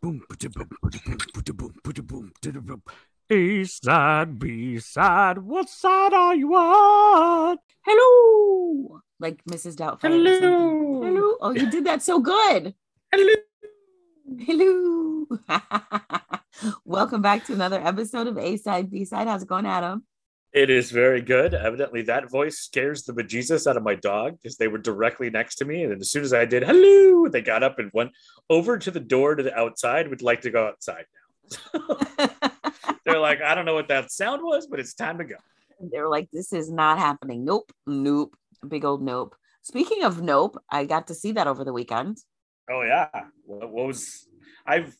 Boom, ba-da-boom, ba-da-boom, ba-da-boom, ba-da-boom. A side, B side, what side are you on? Hello, like Mrs. Doubtfire. Hello. Hello. Oh, you did that so good. Hello. Hello. Welcome back to another episode of A Side, B Side. How's it going, Adam? It is very good. Evidently, that voice scares the bejesus out of my dog because they were directly next to me. And as soon as I did hello, they got up and went over to the door to the outside, would like to go outside now. They're like, I don't know what that sound was, but it's time to go. They're like, this is not happening. Nope. Nope. Big old nope. Speaking of nope, I got to see that over the weekend. Oh yeah. What, what was I've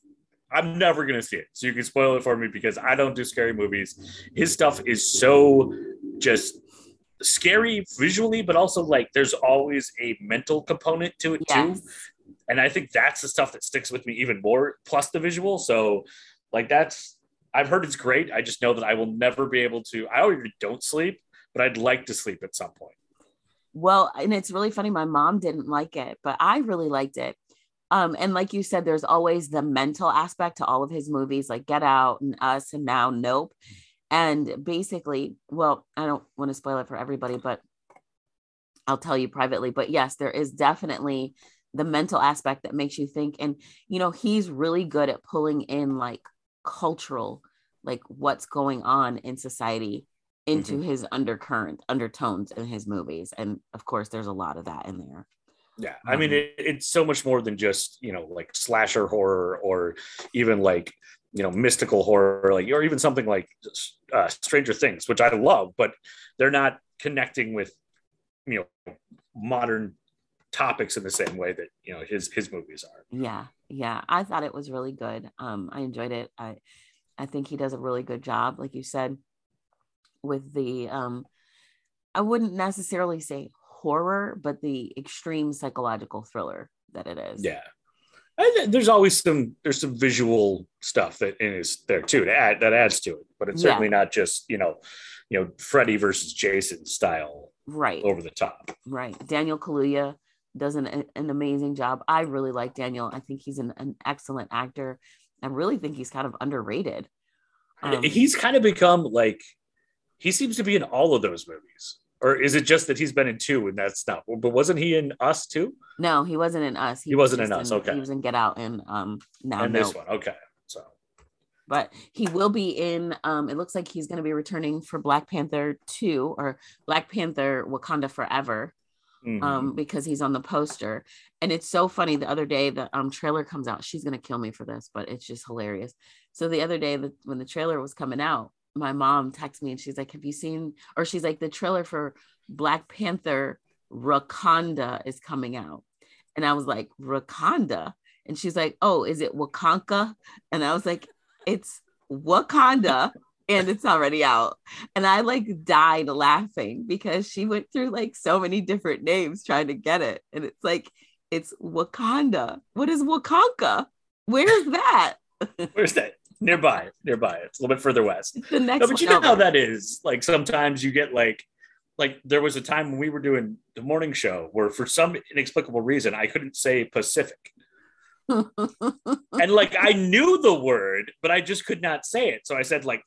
I'm never gonna see it. So you can spoil it for me because I don't do scary movies. His stuff is so just scary visually, but also like there's always a mental component to it too. And I think that's the stuff that sticks with me even more, plus the visual. So like that's I've heard it's great. I just know that I will never be able to I already don't sleep, but I'd like to sleep at some point. Well, and it's really funny. My mom didn't like it, but I really liked it. Um, and like you said, there's always the mental aspect to all of his movies, like Get Out and Us, and now Nope. And basically, well, I don't want to spoil it for everybody, but I'll tell you privately. But yes, there is definitely the mental aspect that makes you think. And you know, he's really good at pulling in like cultural, like what's going on in society into his undercurrent undertones in his movies. And of course, there's a lot of that in there. Yeah, I mean, Um, it, it's so much more than just you know like slasher horror or even like you know mystical horror, like or even something like uh, Stranger Things, which I love, but they're not connecting with you know modern topics in the same way that you know his his movies are. yeah yeah i thought it was really good um i enjoyed it i i think he does a really good job like you said with the um i wouldn't necessarily say horror but the extreme psychological thriller that it is. Yeah. Th- there's always some there's some visual stuff that is there too to add that adds to it, but it's Yeah. certainly not just you know you know Freddy versus Jason style right. over the top. right. Daniel kaluuya does an, an amazing job. I really like daniel. I think he's an, an excellent actor. I really think he's kind of underrated. Um, he's kind of become like he seems to be in all of those movies or is it just that he's been in two and that's not but wasn't he in us too? No he wasn't in us. He wasn't was in Us, okay. he was in get out and um now and no. this one okay so. But he will be in um it looks like he's going to be returning for black panther 2 or black panther wakanda forever mhm. um because he's on the poster. And it's so funny the other day the um trailer comes out she's going to kill me for this but it's just hilarious. So the other day the, when the trailer was coming out my mom texted me and she's like have you seen or she's like the trailer for black panther wakanda is coming out and i was like wakanda and she's like oh is it wakanka and i was like it's wakanda and it's already out and I like died laughing because she went through like so many different names trying to get it. And it's like, it's Wakanda. What is Wakanka? Where's that? where's that nearby nearby it's a little bit further west the next no, but you know how that is like sometimes you get like like there was a time when we were doing the morning show where for some inexplicable reason i couldn't say pacific and like I knew the word, but I just could not say it. So I said like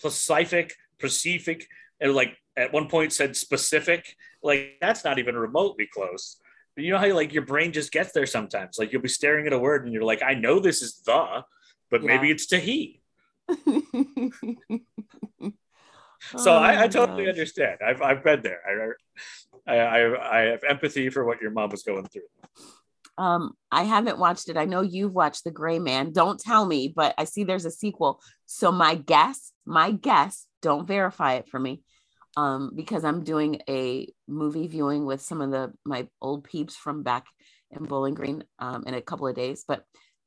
Pacific, Pacific, and like at one point said specific. Like that's not even remotely close. But you know how like your brain just gets there sometimes. Like you'll be staring at a word and you're like, I know this is the, but maybe it's to he. Oh So I, I totally gosh. understand. I've I've been there. I, I I I have empathy for what your mom was going through. Um, I haven't watched it. I know you've watched The Gray Man. Don't tell me, but I see there's a sequel. So my guess, my guess, don't verify it for me. Um, because I'm doing a movie viewing with some of the my old peeps from back in Bowling Green um, in a couple of days. But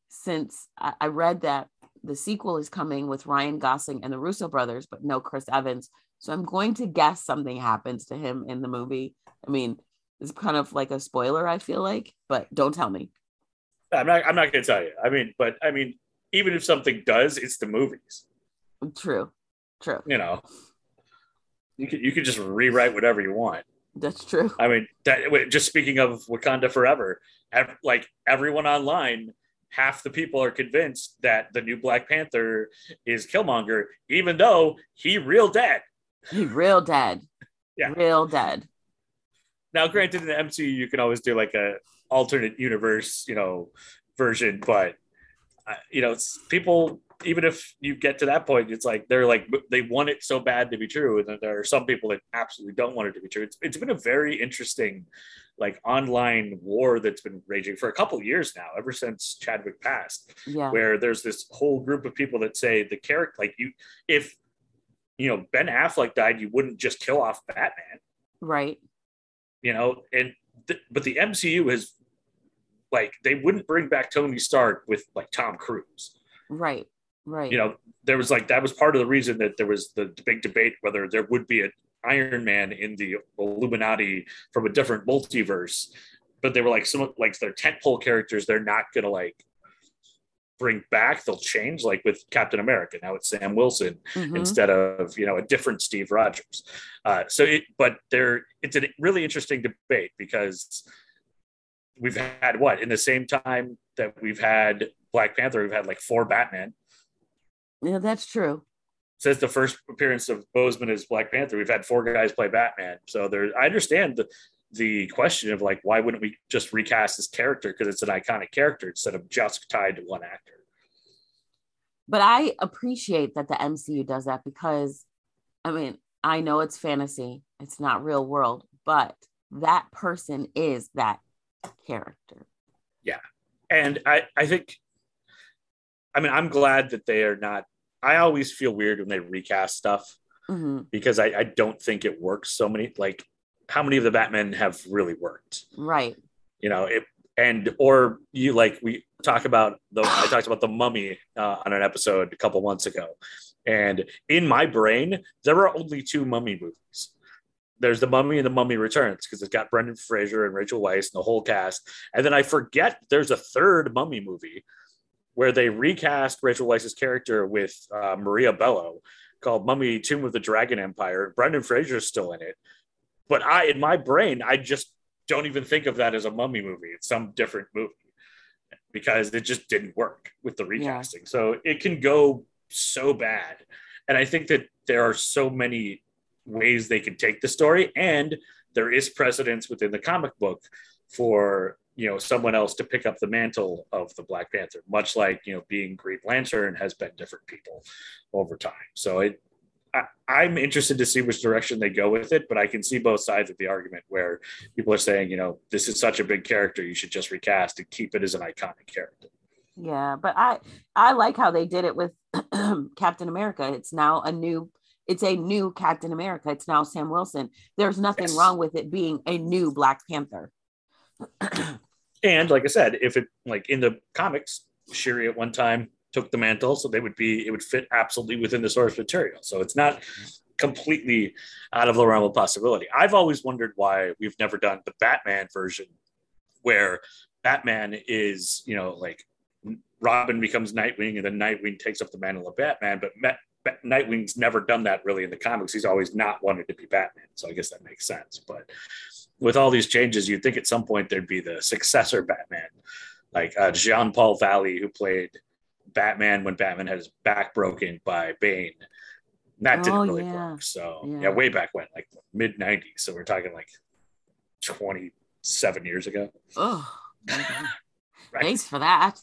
since I, I read that the sequel is coming with Ryan Gosling and the Russo brothers, but no Chris Evans. So I'm going to guess something happens to him in the movie. I mean, it's kind of like a spoiler, I feel like, but don't tell me. I'm not I'm not gonna tell you. I mean, but I mean, even if something does, it's the movies. True. True. You know. You could you could just rewrite whatever you want. That's true. I mean, that just speaking of Wakanda Forever, ev- like everyone online half the people are convinced that the new Black Panther is Killmonger, even though he real dead. He real dead. Yeah. Real dead. Now, granted, in the MCU, you can always do like a alternate universe, you know, version, but uh, you know, it's people. Even if you get to that point, it's like they're like they want it so bad to be true, and then there are some people that absolutely don't want it to be true. It's it's been a very interesting, like online war that's been raging for a couple years now, ever since Chadwick passed. Yeah. Where there's this whole group of people that say the character, like you, if you know Ben Affleck died, you wouldn't just kill off Batman Right. you know and th- but the mcu has like they wouldn't bring back tony stark with like tom cruise Right. Right. you know there was like that was part of the reason that there was the, the big debate whether there would be an iron man in the illuminati from a different multiverse but they were like some like their tentpole characters they're not gonna like bring back they'll change like with captain america now it's sam wilson Mhm. instead of you know a different Steve Rogers. Uh, so it, but there, it's a really interesting debate because we've had what in the same time that we've had Black Panther, we've had like four Batman. Yeah, that's true. Since the first appearance of Boseman as Black Panther, we've had four guys play Batman. So there, I understand the the question of like why wouldn't we just recast this character because it's an iconic character instead of just tied to one actor. But I appreciate that the MCU does that because, I mean, I know it's fantasy, it's not real world, but that person is that character. Yeah. And I, I think I mean I'm glad that they are not I always feel weird when they recast stuff hmm because I, I don't think it works so many like how many of the Batmen have really worked? Right. you know it and or you like we talk about the I talked about the mummy uh, on an episode a couple months ago. And in my brain there are only two mummy movies. There's the mummy and the mummy returns because it's got Brendan Fraser and Rachel Weisz and the whole cast. And then I forget there's a third mummy movie where they recast Rachel Weisz's character with uh, Maria Bello called Mummy Tomb of the Dragon Empire. Brendan Fraser's still in it. But I, in my brain, I just don't even think of that as a mummy movie. It's some different movie because it just didn't work with the recasting. So it can go so bad. And I think that there are so many ways they can take the story. And there is precedence within the comic book for you know someone else to pick up the mantle of the Black Panther, much like you know being Green Lantern has been different people over time. So it, I, I'm interested to see which direction they go with it, but I can see both sides of the argument where people are saying, you know, this is such a big character, you should just recast and keep it as an iconic character. Yeah, but I I like how they did it with Captain America. It's now a new it's a new Captain America. It's now Sam Wilson. There's nothing Yes. wrong with it being a new Black Panther. And like I said, if it like in the comics, Shuri at one time took the mantle, so they would be it would fit absolutely within the source material. So it's not completely out of the realm of possibility. I've always wondered why we've never done the Batman version where Batman is, you know, like Robin becomes Nightwing and then Nightwing takes up the mantle of Batman, but Bat- Bat- Nightwing's never done that really in the comics. He's always not wanted to be Batman. So I guess that makes sense. But with all these changes, you'd think at some point there'd be the successor Batman, like uh, Jean Paul Valley, who played Batman when Batman had his back broken by Bane. That didn't Oh, really yeah. work. So Yeah. yeah. way back when, like mid '90s. So we're talking like 27 years ago. Oh, Right? thanks for that.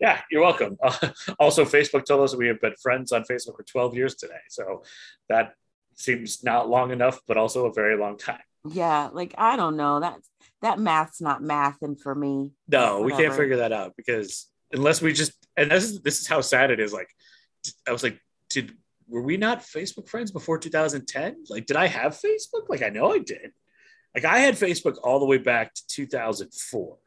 Yeah, you're welcome. Uh, also, Facebook told us we have been friends on Facebook for 12 years today. So that seems not long enough, but also a very long time. Yeah, like I don't know. That's that math's not mathing for me. No, we can't figure that out because unless we just and this is this is how sad it is. Like I was like, did were we not Facebook friends before 2010? Like, did I have Facebook? Like, I know I did. Like, I had Facebook all the way back to 2004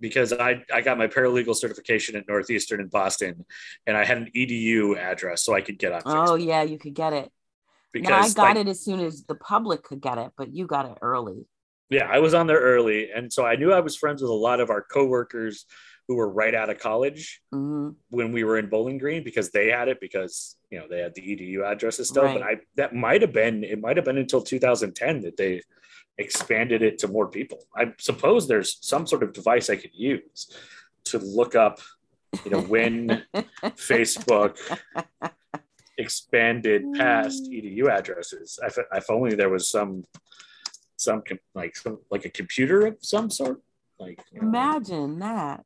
because I I got my paralegal certification at Northeastern in Boston, and I had an edu address so I could get on oh, Facebook. Oh yeah, you could get it. Because Now I got like, it as soon as the public could get it, but you got it early. yeah, I was on there early, and so I knew I was friends with a lot of our coworkers who were right out of college hmm when we were in Bowling Green because they had it because you know they had the edu addresses still. But I that might have been it might have been until 2010 that they expanded it to more people. I suppose there's some sort of device I could use to look up, you know, when Facebook expanded past edu addresses. If, if only there was some some like some like a computer of some sort. Like you know. imagine that.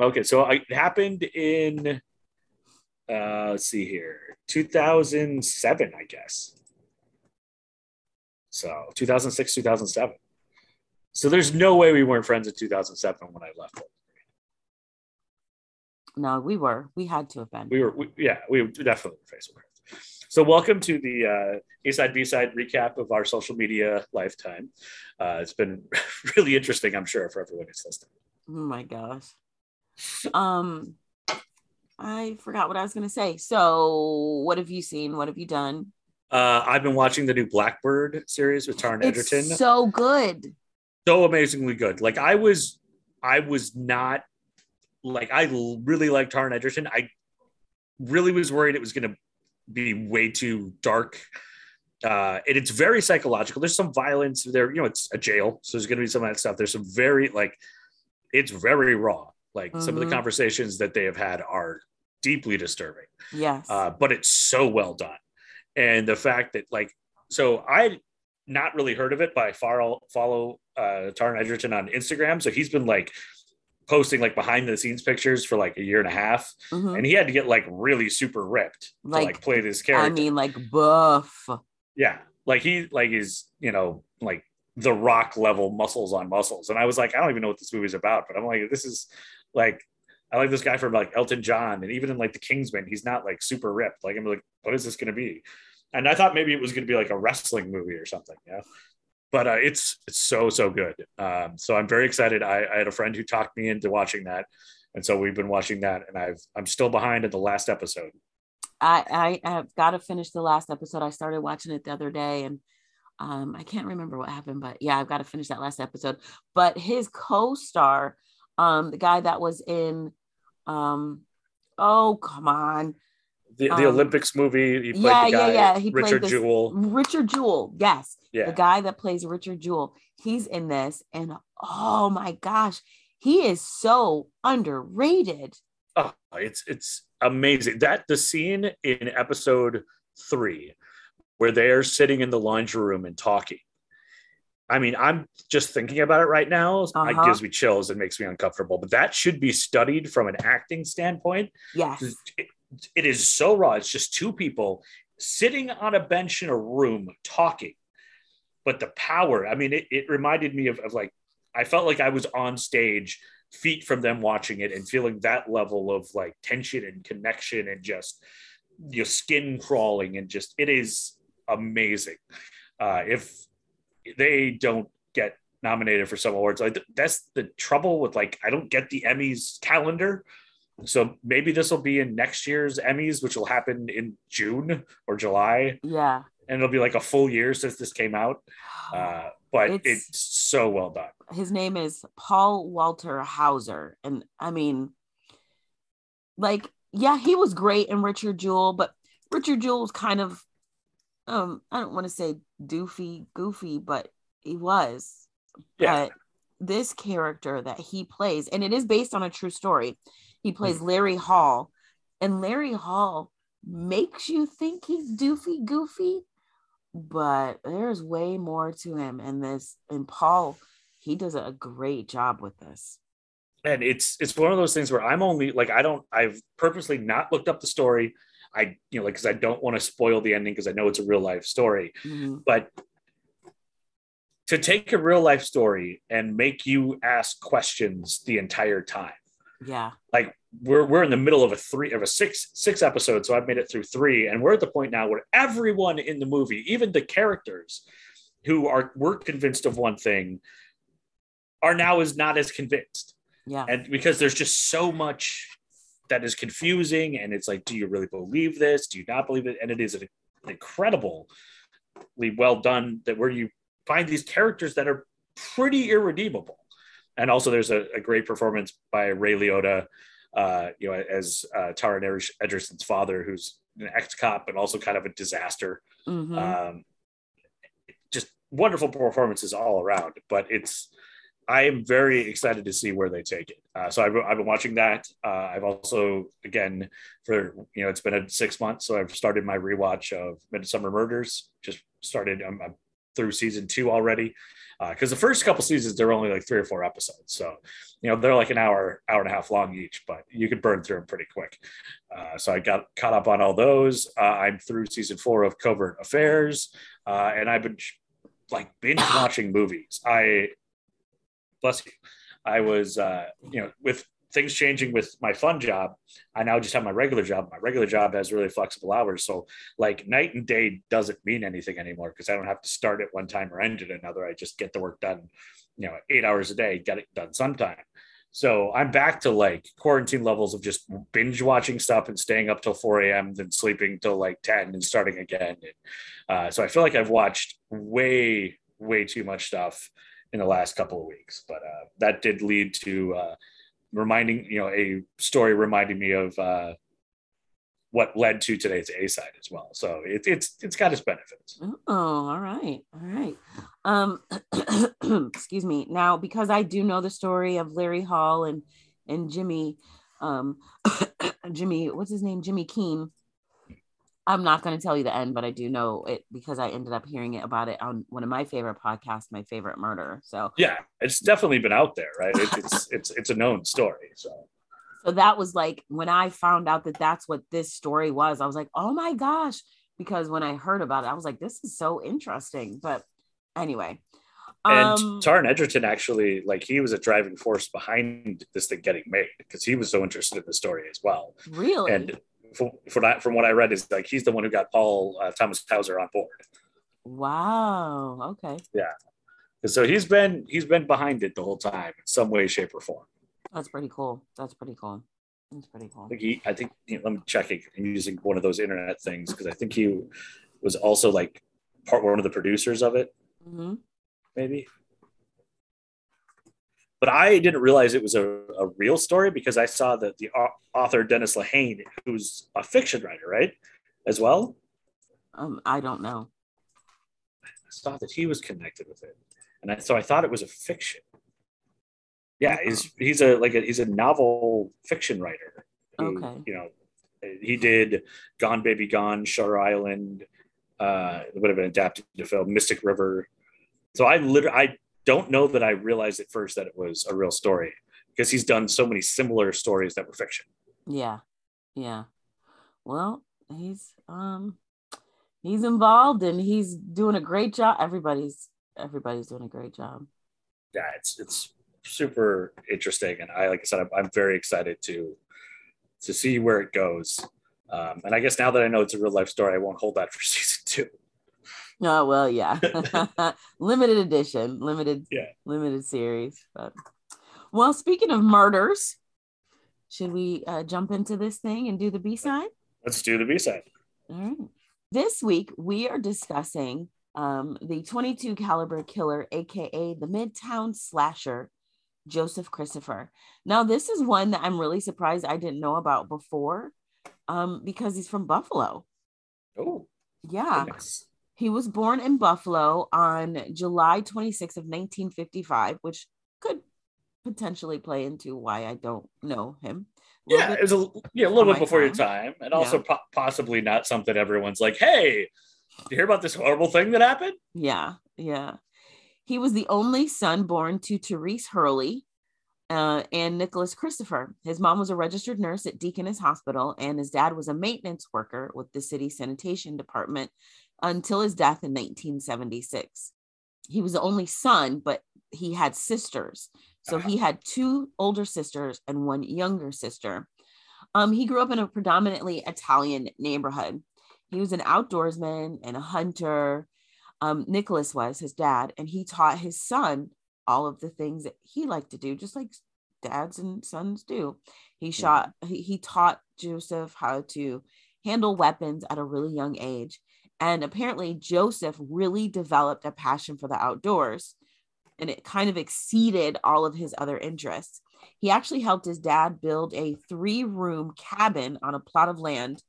Okay, so it happened in uh let's see here 2007 i guess so 2006 2007 so there's no way we weren't friends in 2007 when i left no we were we had to have been we were we, yeah we definitely were facebook so welcome to the uh, A side B side recap of our social media lifetime. Uh, it's been really interesting, I'm sure, for everyone who's listening. Oh my gosh. Um, I forgot what I was going to say. So, what have you seen? What have you done? Uh, I've been watching the new Blackbird series with Taron Egerton. So good. So amazingly good. Like I was, I was not like I really like Taron Egerton. I really was worried it was going to be way too dark. Uh, and it's very psychological. There's some violence there. You know, it's a jail, so there's going to be some of that stuff. There's some very like, it's very raw. Like mm-hmm. some of the mm-hmm. conversations that they have had are deeply disturbing. Yes. Uh, but it's so well done. And the fact that like, so I not really heard of it, but I follow, follow uh, Taron Egerton on Instagram. So he's been like posting like behind the scenes pictures for like a year and a half. Mm-hmm. And he had to get like really super ripped like, to like play this character. I mean, like buff. Yeah. Like he like is, you know, like the rock level muscles on muscles. And I was like, I don't even know what this movie's about, but I'm like, this is like I like this guy from like Elton John, and even in like the Kingsman, he's not like super ripped. Like I'm like, what is this going to be? And I thought maybe it was going to be like a wrestling movie or something, yeah. But uh, it's it's so so good. Um, so I'm very excited. I, I had a friend who talked me into watching that, and so we've been watching that, and I've I'm still behind at the last episode. I I have got to finish the last episode. I started watching it the other day, and um, I can't remember what happened, but yeah, I've got to finish that last episode. But his co-star, um, the guy that was in um, oh come on. The, the um, Olympics movie. He played yeah, the guy, yeah, yeah. He Richard Jewell. Richard Jewell, yes. Yeah. The guy that plays Richard Jewell. He's in this, and oh my gosh, he is so underrated. Oh, it's it's amazing. That the scene in episode three where they're sitting in the laundry room and talking I mean, I'm just thinking about it right now. Uh-huh. It gives me chills and makes me uncomfortable. But that should be studied from an acting standpoint. Yes. It, is so raw. It's just two people sitting on a bench in a room talking. But the power, I mean, it, it reminded me of, of like, I felt like I was on stage, feet from them watching it and feeling that level of like tension and connection and just your skin crawling and just, it is amazing. Uh, if they don't get nominated for some awards. Like that's the trouble with like I don't get the Emmys calendar. So maybe this will be in next year's Emmys, which will happen in June or July. Yeah. And it'll be like a full year since this came out. Uh, but it's, it's so well done. His name is Paul Walter Hauser. And I mean, like, yeah, he was great in Richard Jewell, but Richard Jewell was kind of um I don't want to say doofy, goofy, but he was. Yeah. But this character that he plays, and it is based on a true story. He plays mm Larry Hall, and Larry Hall makes you think he's doofy, goofy, but there's way more to him. And this, and Paul, he does a great job with this. And it's it's one of those things where I'm only like I don't I've purposely not looked up the story. I, you know, like, because I don't want to spoil the ending because I know it's a real life story. Mm-hmm. But to take a real life story and make you ask questions the entire time. Yeah. Like we're we're in the middle of a three of a six six episode, so I've made it through three, and we're at the point now where everyone in the movie, even the characters who are were convinced of one thing, are now is not as convinced. Yeah. And because there's just so much that is confusing and it's like do you really believe this do you not believe it and it is an incredibly well done that where you find these characters that are pretty irredeemable and also there's a, a great performance by ray liotta uh, you know as uh, taron egerton's father who's an ex-cop but also kind of a disaster mm-hmm. um, just wonderful performances all around but it's I am very excited to see where they take it. Uh, so I've, I've been watching that. Uh, I've also, again, for you know, it's been a six months, so I've started my rewatch of Midsomer Murders. Just started. I'm, I'm through season two already because uh, the first couple seasons they're only like three or four episodes. So you know they're like an hour hour and a half long each but you could burn through them pretty quick. Uh, so i got caught up on all those. Uh, i'm through season four of covert affairs uh, and i've been like binge watching movies. I bless you. I was uh, you know with things changing with my fun job, I now just have my regular job. My regular job has really flexible hours. So like night and day doesn't mean anything anymore because I don't have to start at one time or end at another. I just get the work done, you know, eight hours a day, get it done sometime. So I'm back to like quarantine levels of just binge watching stuff and staying up till 4 a.m., then sleeping till like 10 and starting again. And, uh, so I feel like I've watched way, way too much stuff in the last couple of weeks, but uh, that did lead to uh, reminding you know a story reminding me of uh, what led to today's A side as well. So it, it's it's got its benefits. Oh, all right, all right. Um, excuse me. Now, because I do know the story of Larry Hall and and Jimmy, um, Jimmy, what's his name? Jimmy Keene. I'm not going to tell you the end, but I do know it because I ended up hearing it about it on one of my favorite podcasts, My Favorite Murder. So yeah, it's definitely been out there, right? It, it's it's it's a known story. So so that was like when I found out that that's what this story was. I was like, oh my gosh, because when I heard about it, I was like, this is so interesting. But anyway. And um, Taron Egerton actually, like, he was a driving force behind this thing getting made because he was so interested in the story as well. Really? And from, from, that, from what I read, is like he's the one who got Paul uh, Thomas Hauser on board. Wow. Okay. Yeah. So he's been he's been behind it the whole time in some way, shape, or form. That's pretty cool. That's pretty cool. That's pretty cool. I think he. I think you know, let me check it. I'm using one of those internet things because I think he was also like part one of the producers of it. Mm-hmm. Maybe but I didn't realize it was a, a real story because I saw that the author Dennis Lehane, who's a fiction writer, right, as well. Um, I don't know. I saw that he was connected with it, and I, so I thought it was a fiction. Yeah, he's he's a like a, he's a novel fiction writer. Who, okay. You know, he did Gone Baby Gone, Shutter Island. Uh, it would have been adapted to film Mystic River. So I literally I don't know that I realized at first that it was a real story because he's done so many similar stories that were fiction. Yeah. Yeah. Well, he's um he's involved and he's doing a great job. Everybody's everybody's doing a great job. Yeah, it's it's super interesting and I like I said I'm, I'm very excited to to see where it goes. Um, and I guess now that I know it's a real life story, I won't hold that for season two. Oh well, yeah. limited edition, limited, yeah, limited series. But well, speaking of murders, should we uh, jump into this thing and do the B side? Let's do the B side. All right. This week we are discussing um, the 22 caliber killer, aka the Midtown slasher, Joseph Christopher. Now, this is one that I'm really surprised I didn't know about before, um, because he's from Buffalo. Oh, yeah. Goodness. He was born in Buffalo on July 26th of 1955, which could potentially play into why I don't know him. Yeah, it was a yeah a little bit before time. your time, and also po- possibly not something everyone's like, "Hey, you hear about this horrible thing that happened?" Yeah, yeah. He was the only son born to Therese Hurley uh, and Nicholas Christopher. His mom was a registered nurse at Deaconess Hospital, and his dad was a maintenance worker with the city sanitation department until his death in 1976. He was the only son, but he had sisters. So he had two older sisters and one younger sister. Um, he grew up in a predominantly Italian neighborhood. He was an outdoorsman and a hunter. Um, Nicholas was his dad, and he taught his son all of the things that he liked to do, just like dads and sons do. He shot, he, he taught Joseph how to handle weapons at a really young age. And apparently, Joseph really developed a passion for the outdoors and it kind of exceeded all of his other interests. He actually helped his dad build a three room cabin on a plot of land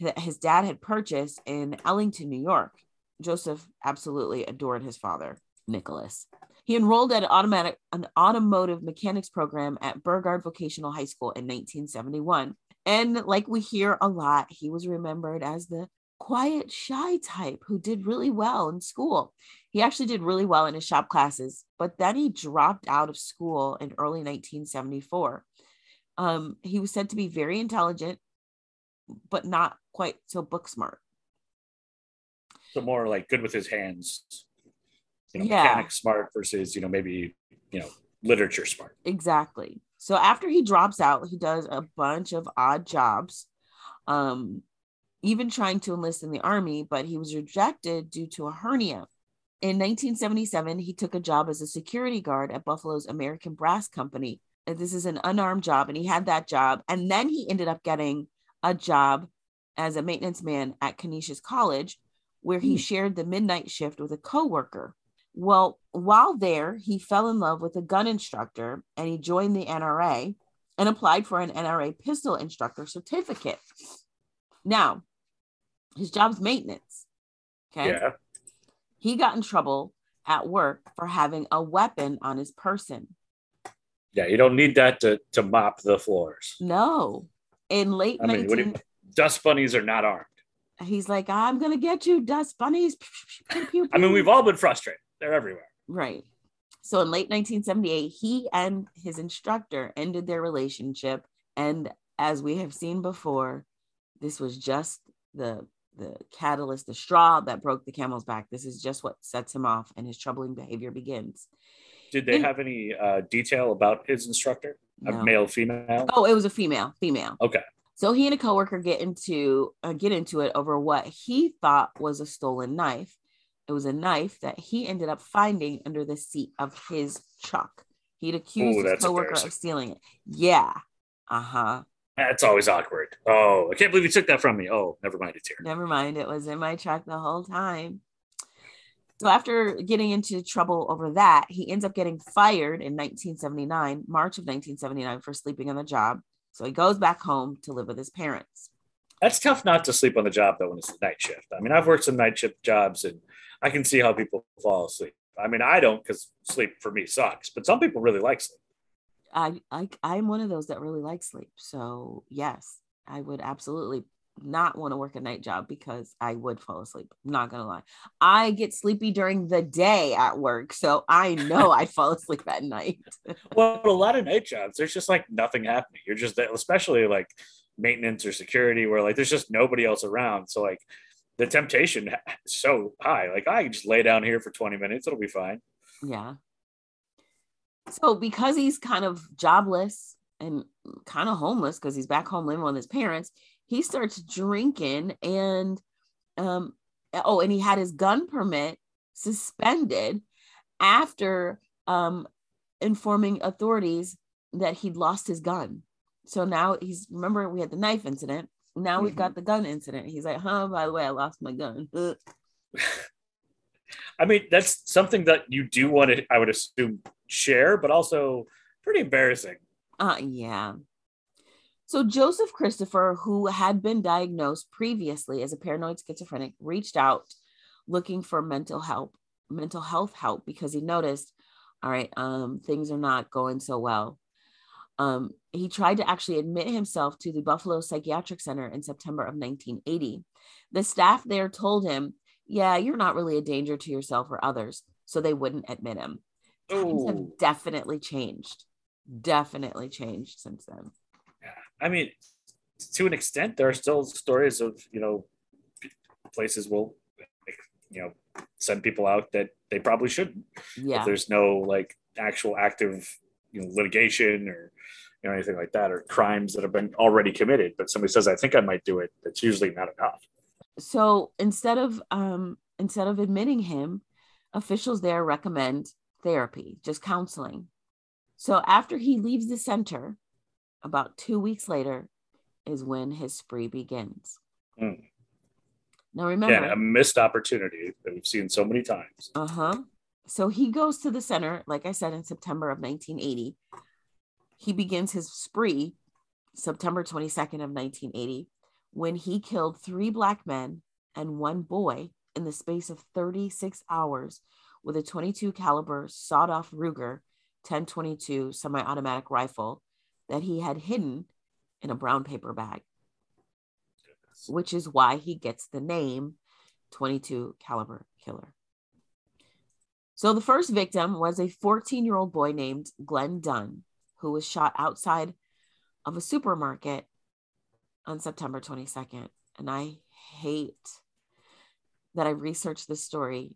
that his dad had purchased in Ellington, New York. Joseph absolutely adored his father, Nicholas. He enrolled at an automatic an automotive mechanics program at Burgard Vocational High School in 1971. And like we hear a lot, he was remembered as the quiet, shy type who did really well in school. He actually did really well in his shop classes, but then he dropped out of school in early 1974. Um, he was said to be very intelligent, but not quite so book smart. So more like good with his hands, you know, Yeah. mechanic smart versus you know maybe you know literature smart. Exactly. So after he drops out, he does a bunch of odd jobs, um, even trying to enlist in the army, but he was rejected due to a hernia. In 1977, he took a job as a security guard at Buffalo's American Brass Company. And this is an unarmed job, and he had that job. And then he ended up getting a job as a maintenance man at Canisius College, where he Hmm. shared the midnight shift with a coworker. Well, while there, he fell in love with a gun instructor and he joined the NRA and applied for an NRA pistol instructor certificate. Now, his job's maintenance. Okay. Yeah. He got in trouble at work for having a weapon on his person. Yeah, you don't need that to, to mop the floors. No. In late I mean, what 19, you, dust bunnies are not armed. he's like, I'm going to get you, dust bunnies. I mean, we've all been frustrated. They're everywhere. Right. So in late 1978, he and his instructor ended their relationship. And as we have seen before, this was just the the catalyst, the straw that broke the camel's back. This is just what sets him off, and his troubling behavior begins. Did they Yeah. have any uh, detail about his instructor? A No. male, female? Oh, it was a female, female. Okay. So he and a coworker get into uh, get into it over what he thought was a stolen knife. It was a knife that he ended up finding under the seat of his truck. He'd accused Ooh, his coworker of stealing it. Yeah. Uh huh. That's always awkward. Oh, I can't believe you took that from me. Oh, never mind. It's here. Never mind. It was in my truck the whole time. So after getting into trouble over that, he ends up getting fired in 1979, March of 1979, for sleeping on the job. So he goes back home to live with his parents. That's tough not to sleep on the job though when it's a night shift. I mean, I've worked some night shift jobs and I can see how people fall asleep. I mean, I don't because sleep for me sucks, but some people really like sleep. I, I I'm one of those that really like sleep. So yes, I would absolutely not want to work a night job because I would fall asleep. I'm not gonna lie. I get sleepy during the day at work, so I know I'd fall asleep at night. Well, a lot of night jobs, there's just like nothing happening. You're just especially like maintenance or security, where like there's just nobody else around. So like the temptation is so high. Like I can just lay down here for 20 minutes, it'll be fine. Yeah. So because he's kind of jobless and kind of homeless because he's back home living with his parents, he starts drinking and um oh and he had his gun permit suspended after um informing authorities that he'd lost his gun. So now he's remember we had the knife incident. Now we've got the gun incident. He's like, huh, by the way, I lost my gun. I mean, that's something that you do want to, I would assume, share, but also pretty embarrassing. Uh, yeah. So Joseph Christopher, who had been diagnosed previously as a paranoid schizophrenic, reached out looking for mental help, mental health help, because he noticed, all right, um, things are not going so well. Um, he tried to actually admit himself to the Buffalo Psychiatric Center in September of 1980. The staff there told him, "Yeah, you're not really a danger to yourself or others," so they wouldn't admit him. Times have oh. definitely changed. Definitely changed since then. I mean, to an extent, there are still stories of, you know, places will, you know, send people out that they probably shouldn't. Yeah. If there's no like actual active, you know, litigation or, you know, anything like that, or crimes that have been already committed, but somebody says, I think I might do it, that's usually not enough. So instead of um instead of admitting him, officials there recommend therapy, just counseling. So after he leaves the center, about two weeks later, is when his spree begins. Mm. Now remember, Again, a missed opportunity that we've seen so many times. Uh huh. So he goes to the center, like I said, in September of 1980. He begins his spree September 22nd of 1980 when he killed three black men and one boy in the space of 36 hours with a 22 caliber sawed-off Ruger 1022 semi-automatic rifle that he had hidden in a brown paper bag, which is why he gets the name 22 caliber killer. So the first victim was a 14 year old boy named Glenn Dunn, who was shot outside of a supermarket on September 22nd. And I hate that I researched this story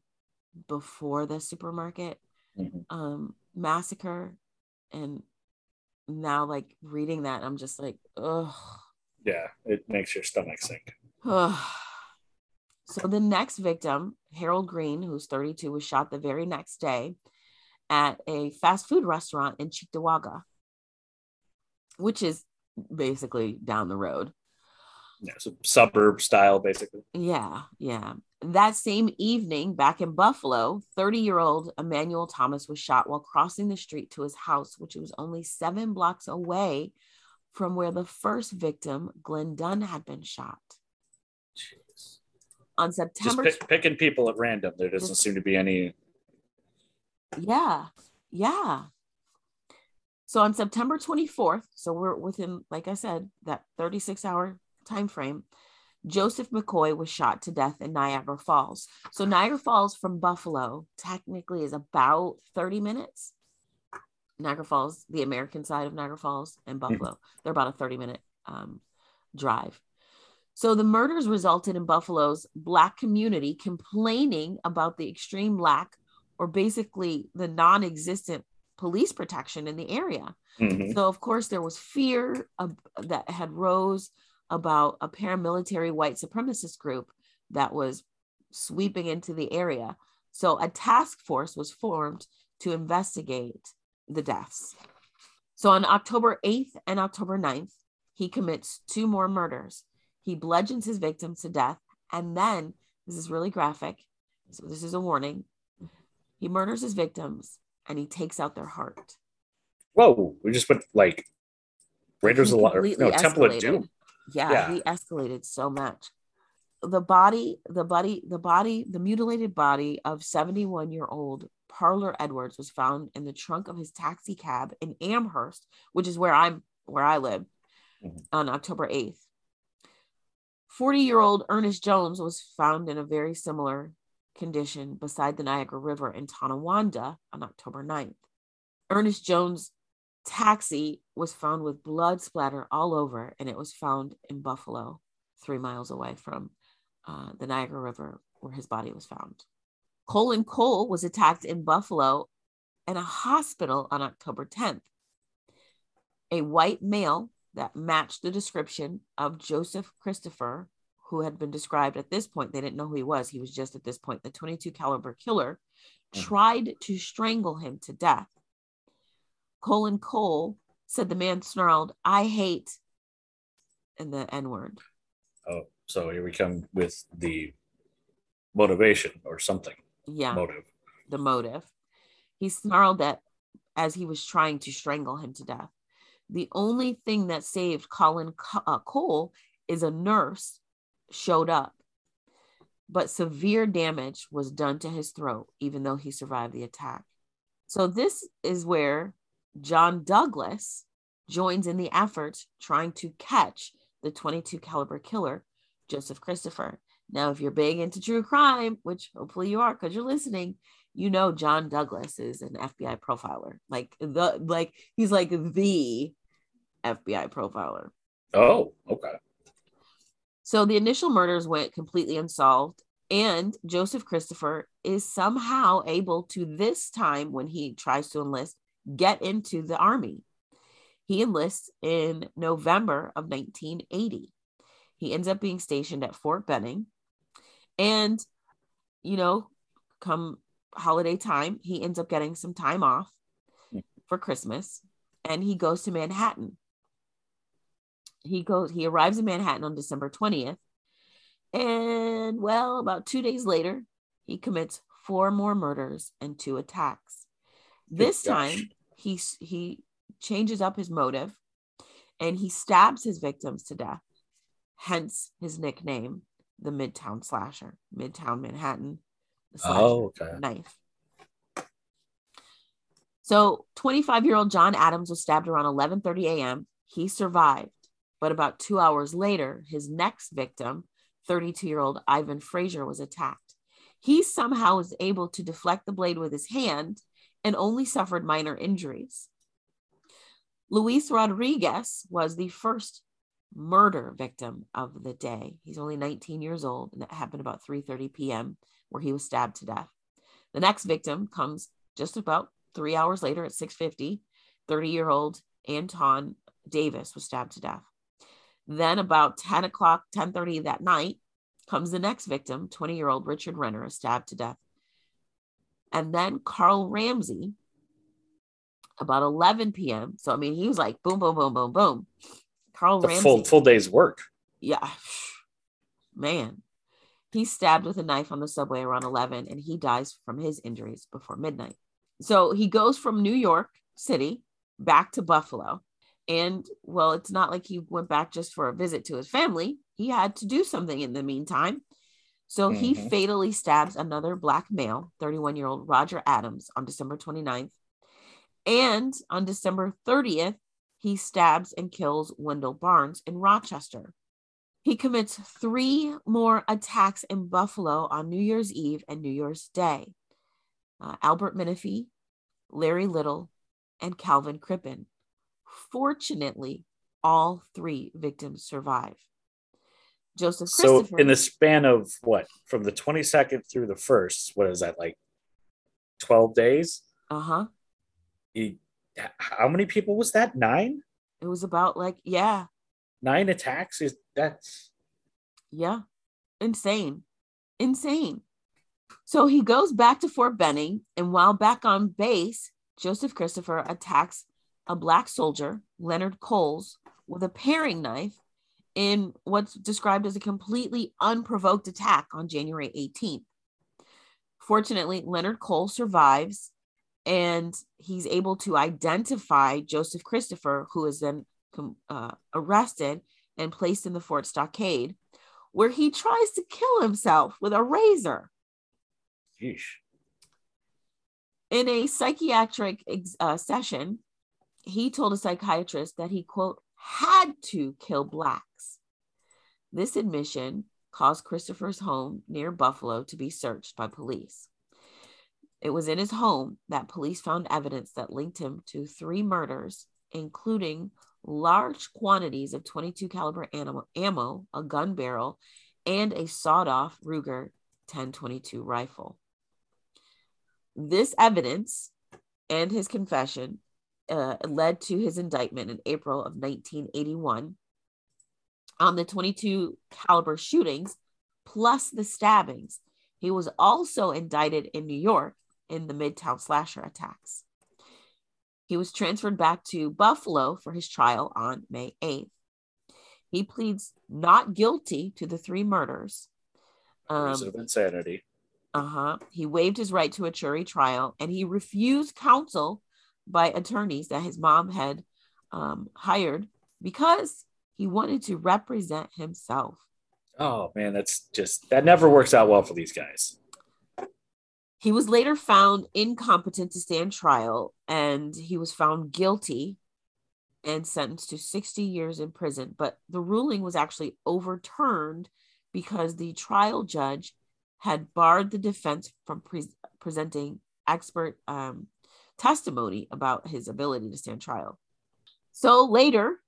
before the supermarket mm-hmm. um, massacre. And now, like reading that, I'm just like, ugh. Yeah, it makes your stomach sink. so the next victim, Harold Green, who's 32, was shot the very next day at a fast food restaurant in Cheektowaga, which is basically down the road. Yeah, so suburb style, basically. Yeah, yeah. That same evening, back in Buffalo, 30 year old Emmanuel Thomas was shot while crossing the street to his house, which was only seven blocks away from where the first victim, Glenn Dunn, had been shot. Jeez. On September. Just pick, picking people at random. There doesn't seem to be any. Yeah, yeah. So on September 24th, so we're within, like I said, that 36 hour time frame, Joseph McCoy was shot to death in Niagara Falls. So Niagara Falls from Buffalo technically is about 30 minutes. Niagara Falls, the American side of Niagara Falls and mm-hmm. Buffalo, they're about a 30 minute um, drive. So the murders resulted in Buffalo's Black community complaining about the extreme lack or basically the non existent police protection in the area. Mm-hmm. So of course there was fear of, that had rose about a paramilitary white supremacist group that was sweeping into the area. So a task force was formed to investigate the deaths. So on October 8th and October 9th, he commits two more murders. He bludgeons his victims to death. And then, this is really graphic. So this is a warning. He murders his victims and he takes out their heart. Whoa, we just put like Raiders of the no, Temple of Doom. Yeah, yeah, he escalated so much. The body, the body, the body, the mutilated body of 71 year old Parler Edwards was found in the trunk of his taxi cab in Amherst, which is where I'm where I live, mm-hmm. on October 8th. 40 year old Ernest Jones was found in a very similar condition beside the Niagara River in Tonawanda on October 9th. Ernest Jones' taxi was found with blood splatter all over, and it was found in Buffalo, three miles away from uh, the Niagara River, where his body was found. Colin Cole was attacked in Buffalo in a hospital on October 10th. A white male that matched the description of Joseph Christopher who had been described at this point they didn't know who he was. He was just at this point the 22 caliber killer mm. tried to strangle him to death. Colin cole said the man snarled i hate and the n word. Oh so here we come with the motivation or something. Yeah. Motive. The motive. He snarled that as he was trying to strangle him to death. The only thing that saved colin uh, cole is a nurse showed up, but severe damage was done to his throat, even though he survived the attack. So, this is where John Douglas joins in the effort trying to catch the 22 caliber killer, Joseph Christopher. Now, if you're big into true crime, which hopefully you are because you're listening, you know John Douglas is an FBI profiler. Like the like he's like the FBI profiler. Oh, okay. So the initial murders went completely unsolved. And Joseph Christopher is somehow able to, this time when he tries to enlist, get into the army. He enlists in November of 1980. He ends up being stationed at Fort Benning. And, you know, come holiday time, he ends up getting some time off for Christmas and he goes to Manhattan he goes he arrives in manhattan on december 20th and well about two days later he commits four more murders and two attacks. This time he he changes up his motive and he stabs his victims to death hence his nickname the midtown slasher midtown manhattan oh okay. Knife. So 25 year old John Adams was stabbed around 11:30 a.m. He survived, but about two hours later, his next victim, 32 year old Ivan Frazier, was attacked. He somehow was able to deflect the blade with his hand and only suffered minor injuries. Luis Rodriguez was the first murder victim of the day. He's only 19 years old, and that happened about 3:30 p.m., where he was stabbed to death. The next victim comes just about three hours later at 6:50. 30-year-old Anton Davis was stabbed to death. Then about 10 o'clock, 10:30 that night, comes the next victim, 20-year-old Richard Renner, is stabbed to death. And then Carl Ramsey, about 11 p.m. So I mean, he was like boom, boom, boom, boom, boom. Carl The Ramsey, full full day's work. yeah, man, he's stabbed with a knife on the subway around 11, and he dies from his injuries before midnight. So he goes from New York City back to Buffalo. And well, it's not like he went back just for a visit to his family. He had to do something in the meantime. So he Mhm. fatally stabs another black male, 31 year old Roger Adams, on December 29th. And on December 30th, he stabs and kills Wendell Barnes in Rochester. He commits three more attacks in Buffalo on New Year's Eve and New Year's Day. Uh, Albert Menifee, Larry Little, and Calvin Crippen. Fortunately, all three victims survive. Joseph So in the span of what, from the 22nd through the first, what is that like 12 days? uh huh. He, how many people was that? Nine? It was about like, yeah, Nine attacks? Is that's yeah, insane, insane. So he goes back to Fort Benning, and while back on base, Joseph Christopher attacks a black soldier, Leonard Coles, with a paring knife in what's described as a completely unprovoked attack on January 18th. Fortunately, Leonard Cole survives and he's able to identify Joseph Christopher, who is then uh, arrested and placed in the fort stockade, where he tries to kill himself with a razor. Yeesh. In a psychiatric ex- uh, session, he told a psychiatrist that he, quote, had to kill blacks. This admission caused Christopher's home near Buffalo to be searched by police. It was in his home that police found evidence that linked him to three murders, including large quantities of 22 caliber ammo, a gun barrel, and a sawed-off Ruger 1022 rifle. This evidence and his confession uh, led to his indictment in April of 1981 on the 22 caliber shootings plus the stabbings. He was also indicted in New York in the Midtown slasher attacks. He was transferred back to Buffalo for his trial on May 8th. He pleads not guilty to the three murders. Um, of insanity. uh-huh. He waived his right to a jury trial and he refused counsel by attorneys that his mom had um, hired because he wanted to represent himself. Oh man, that's just that never works out well for these guys. He was later found incompetent to stand trial and he was found guilty and sentenced to 60 years in prison. But the ruling was actually overturned because the trial judge had barred the defense from pre- presenting expert um, testimony about his ability to stand trial. So later,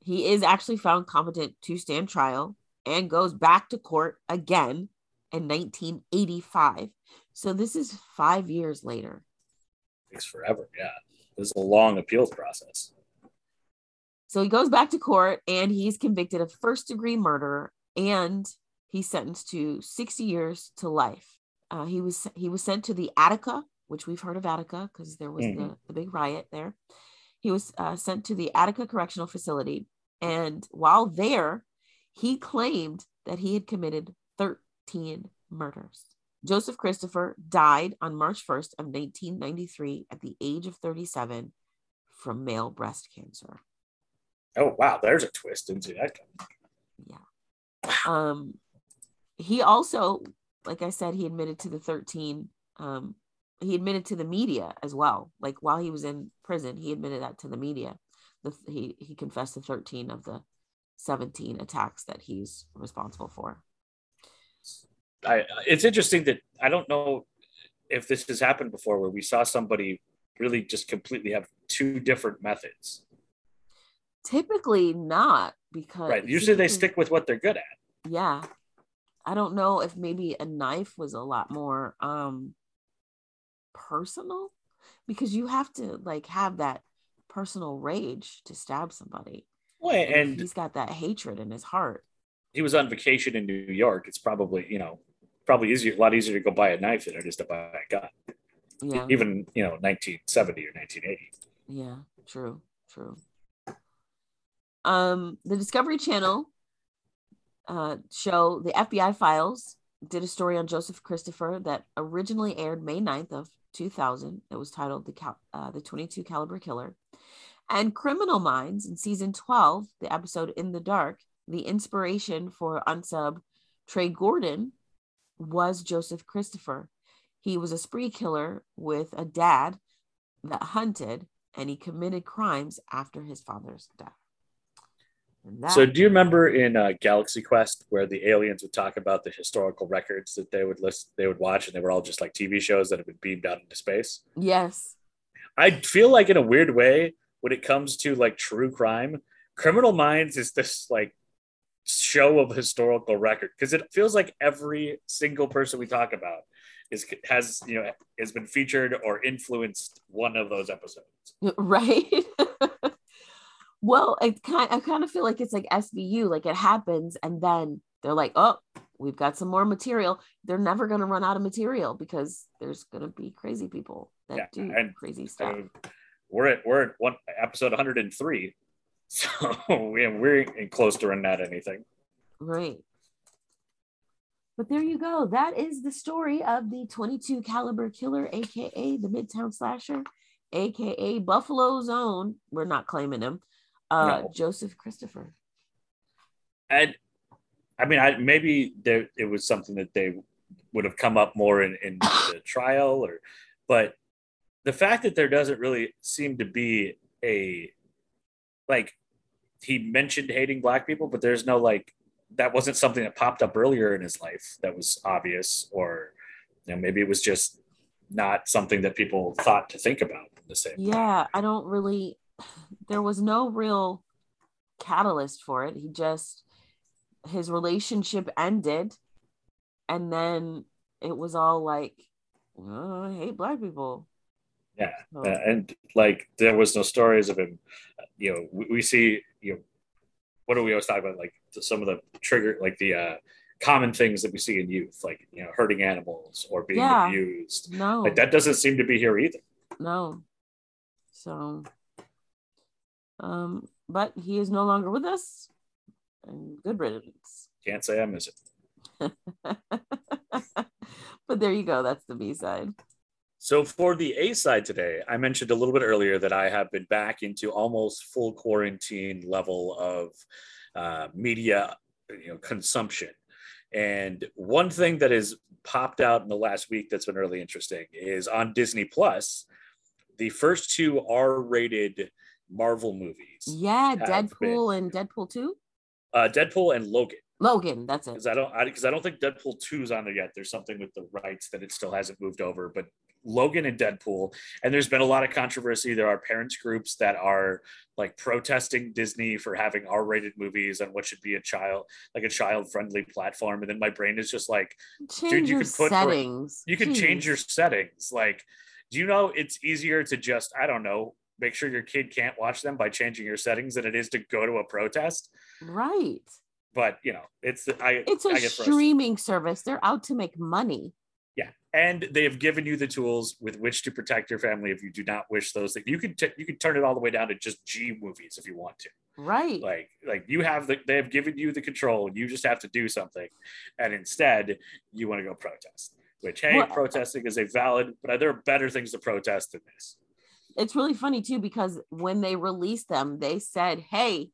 he is actually found competent to stand trial and goes back to court again in 1985. So this is five years later. Takes forever. Yeah, this is a long appeals process. So he goes back to court and he's convicted of first degree murder and he's sentenced to 60 years to life. Uh, he was he was sent to the Attica, which we've heard of Attica because there was the, Mhm. the big riot there. He was uh, sent to the Attica Correctional Facility, and while there, he claimed that he had committed 13 murders. Joseph Christopher died on March 1st of 1993 at the age of 37 from male breast cancer. Oh wow, there's a twist into that. Yeah. Um, he also, like I said, he admitted to the 13 um, he admitted to the media as well. Like while he was in prison, he admitted that to the media. The, he he confessed to 13 of the 17 attacks that he's responsible for. I, it's interesting that I don't know if this has happened before where we saw somebody really just completely have two different methods. Typically not because right. Usually they stick with what they're good at. Yeah. I don't know if maybe a knife was a lot more um personal because you have to like have that personal rage to stab somebody. Well, and, and he's got that hatred in his heart. He was on vacation in New York. It's probably, you know, probably easier, a lot easier to go buy a knife than it is to buy a gun. Yeah. Even, you know, 1970 or 1980. Yeah, true, true. Um, the Discovery Channel uh, show the FBI files did a story on Joseph Christopher that originally aired May 9th of 2000. It was titled the Cal- uh, the 22 caliber killer. And Criminal Minds in season 12, the episode In the Dark, the inspiration for unsub Trey Gordon was Joseph Christopher. He was a spree killer with a dad that hunted and he committed crimes after his father's death. That, so, do you remember in uh, Galaxy Quest where the aliens would talk about the historical records that they would list, they would watch, and they were all just like TV shows that have been beamed out into space? Yes. I feel like, in a weird way, when it comes to like true crime, Criminal Minds is this like show of historical record because it feels like every single person we talk about is has you know has been featured or influenced one of those episodes. Right. well, I kind I kind of feel like it's like SVU, like it happens and then they're like, oh, we've got some more material. They're never going to run out of material because there's going to be crazy people that yeah, do crazy stuff. Mean, we're at we're at one episode 103, so we we're close to running out of anything. Right. But there you go. That is the story of the 22 caliber killer, aka the Midtown Slasher, aka Buffalo Zone. We're not claiming him. Uh, no. Joseph Christopher. And I mean, I maybe there it was something that they would have come up more in, in the trial, or but the fact that there doesn't really seem to be a like he mentioned hating black people, but there's no like that wasn't something that popped up earlier in his life that was obvious, or you know, maybe it was just not something that people thought to think about the same. Yeah, I don't really there was no real catalyst for it. He just his relationship ended and then it was all like oh, I hate black people yeah, oh. uh, and like there was no stories of him. You know, we, we, see you know what do we always talk about? Like some of the trigger, like the uh, common things that we see in youth, like you know, hurting animals or being yeah. abused. No, like that doesn't seem to be here either. No. So, um, but he is no longer with us, and good riddance. Can't say I miss it. but there you go. That's the B side. So for the A side today, I mentioned a little bit earlier that I have been back into almost full quarantine level of uh, media you know, consumption. And one thing that has popped out in the last week that's been really interesting is on Disney Plus, the first two R-rated Marvel movies. Yeah, Deadpool been, and Deadpool 2? Uh, Deadpool and Logan. Logan, that's it. Because I don't, because I, I, don't think Deadpool two is on there yet. There's something with the rights that it still hasn't moved over. But Logan and Deadpool. And there's been a lot of controversy. There are parents groups that are like protesting Disney for having R-rated movies on what should be a child like a child-friendly platform. And then my brain is just like, change dude, you can put settings. You can change your settings. Like, do you know it's easier to just I don't know make sure your kid can't watch them by changing your settings than it is to go to a protest? Right. But you know, it's I. It's a streaming service. They're out to make money. Yeah, and they have given you the tools with which to protect your family if you do not wish those things. You could t- you could turn it all the way down to just G movies if you want to. Right. Like like you have the they have given you the control. You just have to do something, and instead you want to go protest. Which hey, well, protesting is a valid, but there are better things to protest than this. It's really funny too because when they released them, they said, "Hey,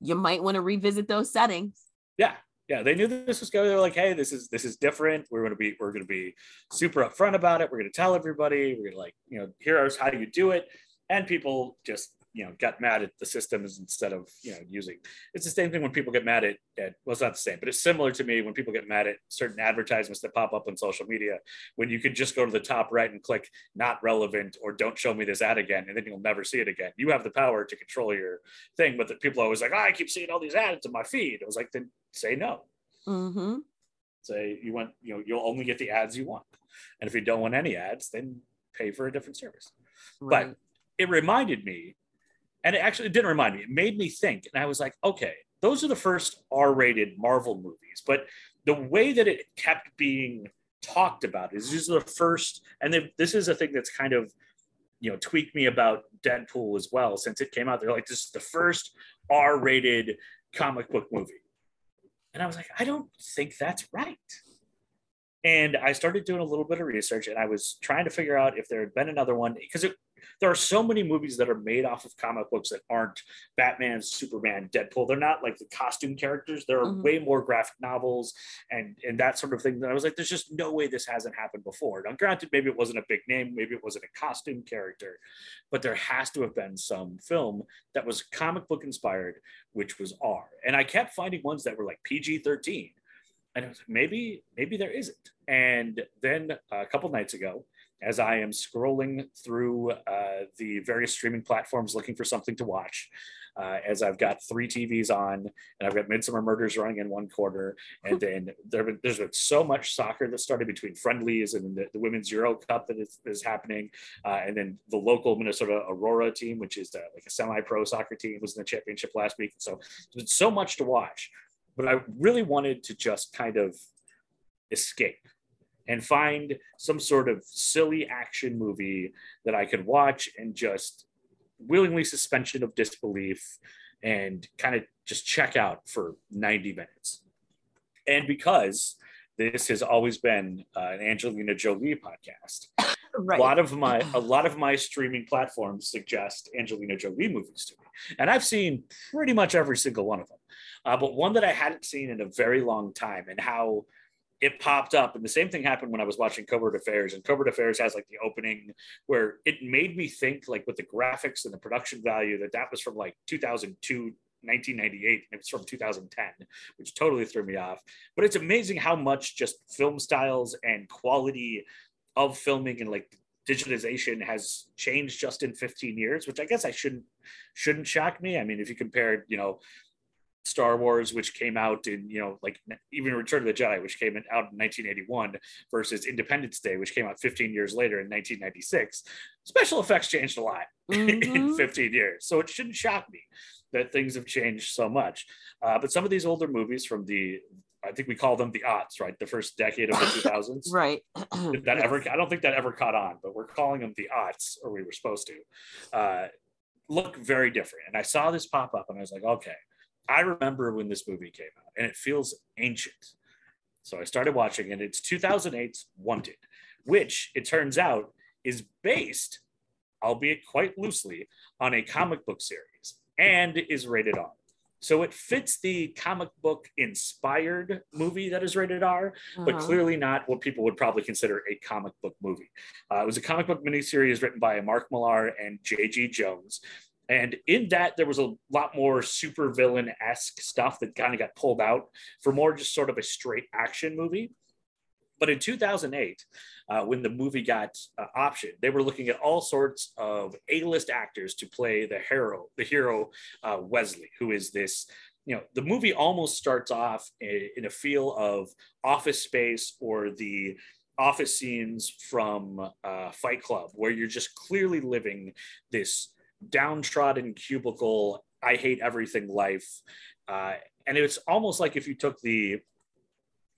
you might want to revisit those settings." Yeah, Yeah, they knew this was going. They're like, "Hey, this is this is different. We're going to be we're going to be super upfront about it. We're going to tell everybody. We're to like you know here's how you do it." And people just you know got mad at the systems instead of you know using it's the same thing when people get mad at, at well it's not the same but it's similar to me when people get mad at certain advertisements that pop up on social media when you could just go to the top right and click not relevant or don't show me this ad again and then you'll never see it again you have the power to control your thing but the people are always like oh, i keep seeing all these ads in my feed it was like then say no Mm-hmm. say you want you know you'll only get the ads you want and if you don't want any ads then pay for a different service Right. but it reminded me and it actually didn't remind me. It made me think. And i was like okay those are the first r-rated marvel movies. But the way that it kept being talked about is these are the first and this is a thing that's kind of you know tweaked me about deadpool as well since it came out. They're like this is the first r-rated comic book movie. And i was like i don't think that's right. And I started doing a little bit of research and I was trying to figure out if there had been another one because there are so many movies that are made off of comic books that aren't Batman, Superman, Deadpool. They're not like the costume characters. There are Mhm. way more graphic novels and and that sort of thing. That I was like, there's just no way this hasn't happened before. Now, granted, maybe it wasn't a big name, maybe it wasn't a costume character, but there has to have been some film that was comic book inspired, which was R. And I kept finding ones that were like PG 13 and I was like, maybe maybe there isn't. And then a couple nights ago, as I am scrolling through uh, the various streaming platforms looking for something to watch, uh, as I've got three TVs on, and I've got Midsomer Murders running in one corner, and then there, there's been so much soccer that started between friendlies and the, the Women's Euro Cup that is, is happening, uh, and then the local Minnesota Aurora team, which is uh, like a semi-pro soccer team, was in the championship last week. So there's so much to watch but I really wanted to just kind of escape and find some sort of silly action movie that I could watch and just willingly suspension of disbelief and kind of just check out for 90 minutes. And because this has always been uh, an Angelina Jolie podcast, Right. a lot of my a lot of my streaming platforms suggest Angelina Jolie movies to me, and I've seen pretty much every single one of them. Uh, but one that I hadn't seen in a very long time, and how it popped up, and the same thing happened when I was watching Covert Affairs, and Covert Affairs has like the opening where it made me think like with the graphics and the production value that that was from like 2002 1998 and it was from 2010 which totally threw me off. But it's amazing how much just film styles and quality of filming and like digitization has changed just in 15 years which i guess i shouldn't shouldn't shock me. I mean if you compared you know star wars which came out in you know like even return of the jedi which came out in 1981 versus independence day which came out 15 years later in 1996 special effects changed a lot in Mhm. 15 years. So it shouldn't shock me that things have changed so much. Uh, but some of these older movies from the i think we call them the aughts right? The first decade of the 2000s Right. that ever i don't think that ever caught on but we're calling them the aughts or we were supposed to uh, look very different. And i saw this pop up and i was like okay i remember when this movie came out and it feels ancient so i started watching and it's 2008's wanted which it turns out is based albeit quite loosely on a comic book series and is rated r so it fits the comic book inspired movie that is rated r but Uh-huh. clearly not what people would probably consider a comic book movie. Uh, it was a comic book miniseries written by Mark Millar and J.G. Jones. And in that, there was a lot more super villain esque stuff that kind of got pulled out for more just sort of a straight action movie. But in 2008, uh, when the movie got uh, optioned, they were looking at all sorts of A-list actors to play the hero, the hero uh, Wesley, who is this. You know, the movie almost starts off i- in a feel of Office Space or the office scenes from uh, Fight Club, where you're just clearly living this downtrodden cubicle, I hate everything life. Uh, and it's almost like if you took the,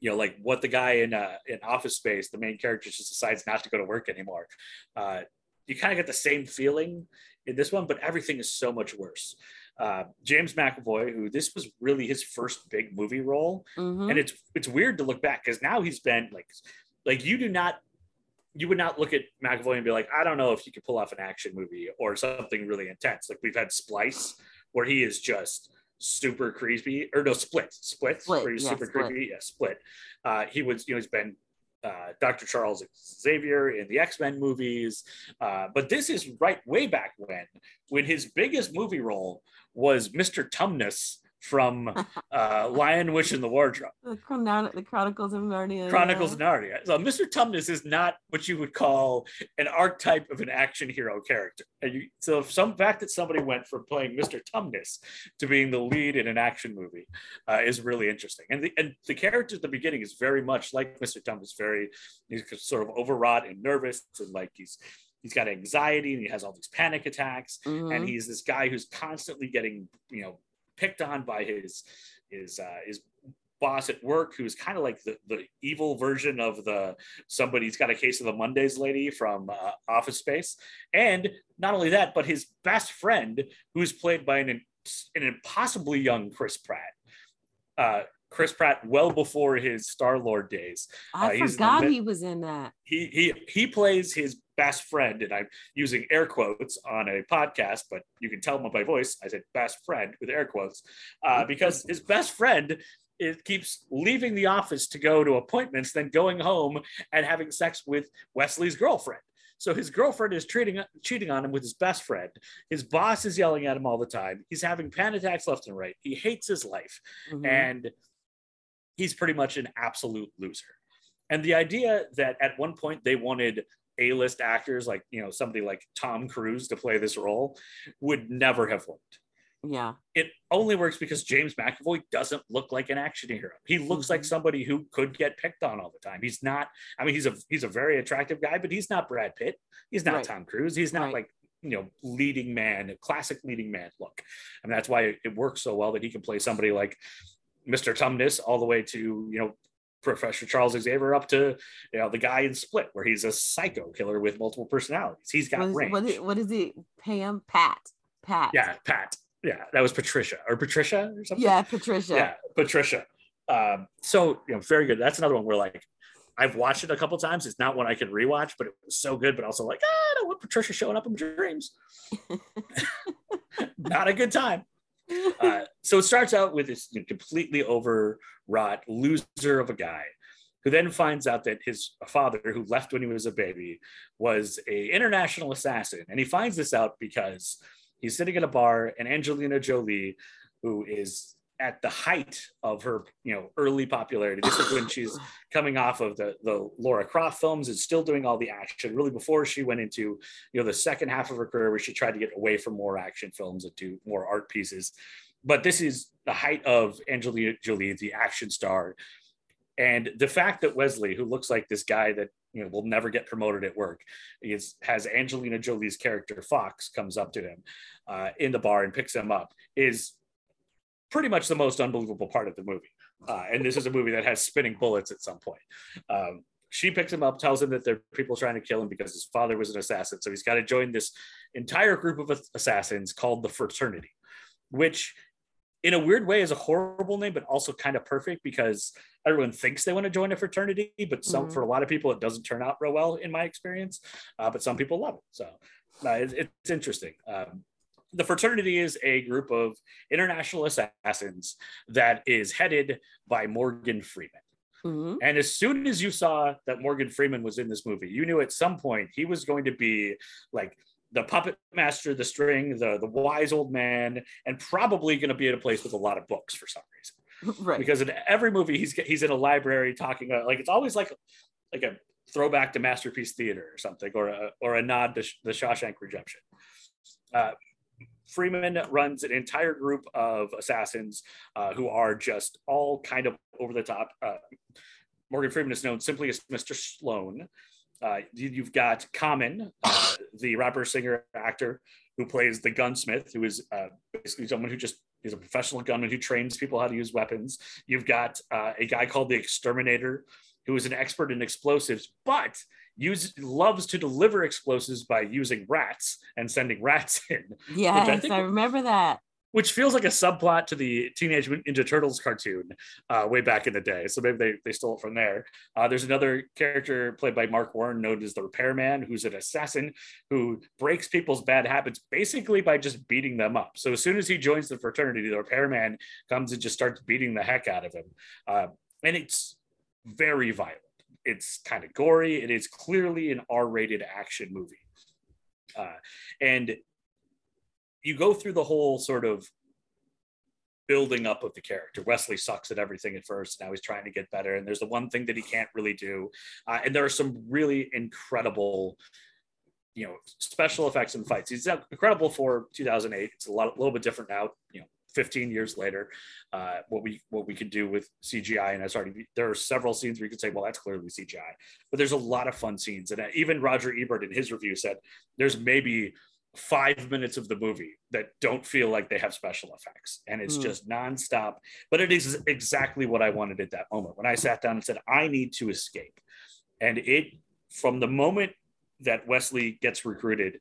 you know, like what the guy in uh, in Office Space, the main character just decides not to go to work anymore. Uh, you kind of get the same feeling in this one, but everything is so much worse. Uh, James McAvoy, who this was really his first big movie role, Mhm. and it's it's weird to look back because now he's been like like you do not you would not look at McAvoy and be like I don't know if you could pull off an action movie or something really intense like we've had Splice where he is just super creepy, or no, Split, Split, Split, where he's yeah, super Split. creepy. Yeah, Split. Uh, he was, you know, he's been uh, Dr. Charles Xavier in the X Men movies, uh, but this is right way back when, when his biggest movie role was Mr. Tumnus from uh, Lion, Witch, and the Wardrobe. The, Chron- the Chronicles of Narnia. Chronicles yeah. of Narnia. So Mr. Tumnus is not what you would call an archetype of an action hero character. And you, so some fact that somebody went from playing Mr. Tumnus to being the lead in an action movie uh, is really interesting. And the and the character at the beginning is very much like Mr. Tumnus, very he's sort of overwrought and nervous and like he's he's got anxiety and he has all these panic attacks Mhm. and he's this guy who's constantly getting you know picked on by his his uh, his boss at work who's kind of like the, the evil version of the somebody's got a case of the mondays lady from uh, office space and not only that but his best friend who's played by an, an impossibly young chris pratt uh, chris pratt well before his star lord days I uh, forgot he was in that. he he he plays his best friend and i'm using air quotes on a podcast but you can tell by my voice i said best friend with air quotes uh, because his best friend it keeps leaving the office to go to appointments then going home and having sex with wesley's girlfriend so his girlfriend is treating, cheating on him with his best friend. His boss is yelling at him all the time. He's having panic attacks left and right. He hates his life Mhm. and he's pretty much an absolute loser. And the idea that at one point they wanted A-list actors like you know somebody like Tom Cruise to play this role would never have worked. yeah. It only works because James McAvoy doesn't look like an action hero. He looks like Mhm. somebody who could get picked on all the time. He's not. I mean, he's a he's a very attractive guy, but he's not Brad Pitt. He's not Right. Tom Cruise. He's not Right. like you know leading man, classic leading man look. And that's why it, it works so well that he can play somebody like Mr. Tumnus all the way to you know Professor Charles Xavier up to you know the guy in Split where he's a psycho killer with multiple personalities. He's got What is, range. what is, what is he? Pam? Pat? Pat? yeah, Pat. Yeah, that was Patricia or Patricia or something. Yeah, Patricia. yeah, Patricia. Um, so you know, very good. That's another one where like I've watched it a couple times. It's not one I can rewatch, but it was so good. But also like, ah, I don't want Patricia showing up in my dreams. not a good time. Uh, so it starts out with this completely overwrought loser of a guy who then finds out that his father, who left when he was a baby, was a international assassin, and he finds this out because he's sitting at a bar, and Angelina Jolie, who is at the height of her, you know, early popularity. This is when she's coming off of the the Laura Croft films and still doing all the action. Really, before she went into you know the second half of her career, where she tried to get away from more action films and do more art pieces. But this is the height of Angelina Jolie, the action star, and the fact that Wesley, who looks like this guy that you know will never get promoted at work, is has Angelina Jolie's character Fox comes up to him uh, in the bar and picks him up is pretty much the most unbelievable part of the movie. Uh, and this is a movie that has spinning bullets at some point. Um, she picks him up, tells him that there are people trying to kill him because his father was an assassin. So he's got to join this entire group of assassins called the Fraternity, which in a weird way is a horrible name, but also kind of perfect because everyone thinks they want to join a fraternity, but some Mhm. for a lot of people it doesn't turn out real well in my experience. Uh, but some people love it, so uh, it, it's interesting. Um, the fraternity is a group of international assassins that is headed by Morgan Freeman. Mhm. And as soon as you saw that Morgan Freeman was in this movie, you knew at some point he was going to be like the puppet master, the string, the the wise old man, and probably going to be at a place with a lot of books for some reason. Right. Because in every movie, he's he's in a library talking about like it's always like like a throwback to Masterpiece Theater or something, or a or a nod to the Shawshank Redemption. Uh, Freeman runs an entire group of assassins uh, who are just all kind of over the top. Uh, Morgan Freeman is known simply as Mr. Sloan. Uh, you- you've got Common, uh, the rapper, singer, actor who plays the gunsmith, who is uh, basically someone who just is a professional gunman who trains people how to use weapons. You've got uh, a guy called the Exterminator, who is an expert in explosives, but use loves to deliver explosives by using rats and sending rats in yes, think- I remember that. which feels like a subplot to the Teenage Ninja Turtles cartoon uh, way back in the day. So maybe they, they stole it from there. Uh, there's another character played by Marc Warren, known as the Repairman, who's an assassin who breaks people's bad habits basically by just beating them up. So as soon as he joins the fraternity, the Repairman comes and just starts beating the heck out of him. Uh, and it's very violent. It's kind of gory. It is clearly an R-rated action movie. Uh, and you go through the whole sort of building up of the character. Wesley sucks at everything at first. Now he's trying to get better. And there's the one thing that he can't really do. Uh, and there are some really incredible, you know, special effects and fights. He's incredible for 2008. It's a lot, a little bit different now, you know, 15 years later, uh, what we what we could do with CGI and SRD. There are several scenes where you could say, well, that's clearly CGI, but there's a lot of fun scenes. And uh, even Roger Ebert in his review said there's maybe five minutes of the movie that don't feel like they have special effects and it's mm. just nonstop but it is exactly what i wanted at that moment when i sat down and said i need to escape and it from the moment that wesley gets recruited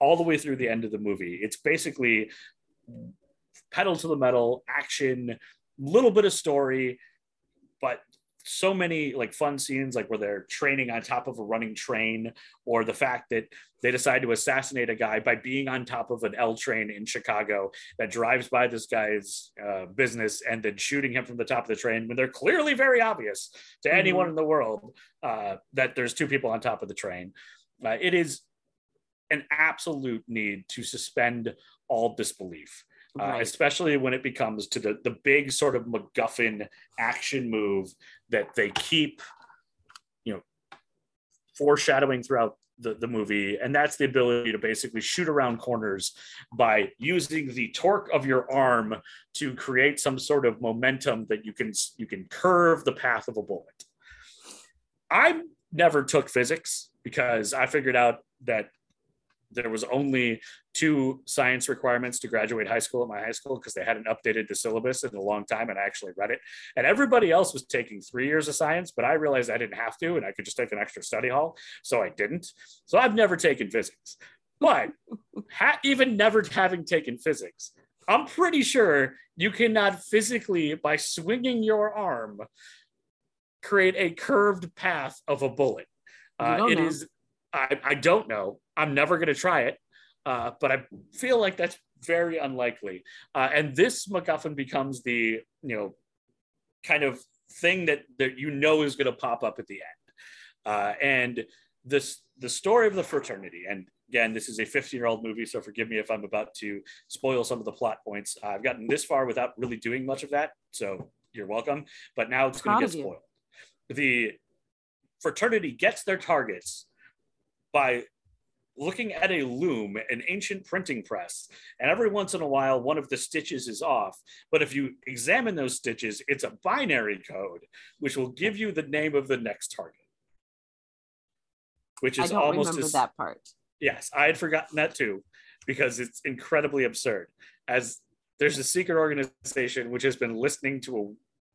all the way through the end of the movie it's basically pedal to the metal action little bit of story but so many like fun scenes like where they're training on top of a running train or the fact that they decide to assassinate a guy by being on top of an l train in chicago that drives by this guy's uh, business and then shooting him from the top of the train when they're clearly very obvious to mm-hmm. anyone in the world uh, that there's two people on top of the train uh, it is an absolute need to suspend all disbelief uh, especially when it becomes to the, the big sort of MacGuffin action move that they keep, you know, foreshadowing throughout the, the movie. And that's the ability to basically shoot around corners by using the torque of your arm to create some sort of momentum that you can you can curve the path of a bullet. I never took physics because I figured out that there was only two science requirements to graduate high school at my high school because they hadn't updated the syllabus in a long time and I actually read it. And everybody else was taking three years of science, but I realized I didn't have to and I could just take an extra study hall. So I didn't. So I've never taken physics. But ha- even never having taken physics, I'm pretty sure you cannot physically, by swinging your arm, create a curved path of a bullet. Uh, it know. is I, I don't know. I'm never going to try it, uh, but I feel like that's very unlikely. Uh, and this MacGuffin becomes the you know kind of thing that that you know is going to pop up at the end. Uh, and this the story of the fraternity. And again, this is a 15 year old movie, so forgive me if I'm about to spoil some of the plot points. I've gotten this far without really doing much of that, so you're welcome. But now it's going to get spoiled. The fraternity gets their targets by looking at a loom, an ancient printing press, and every once in a while, one of the stitches is off. But if you examine those stitches, it's a binary code, which will give you the name of the next target. Which is almost remember as, that part. Yes, I had forgotten that too, because it's incredibly absurd. As there's a secret organization which has been listening to a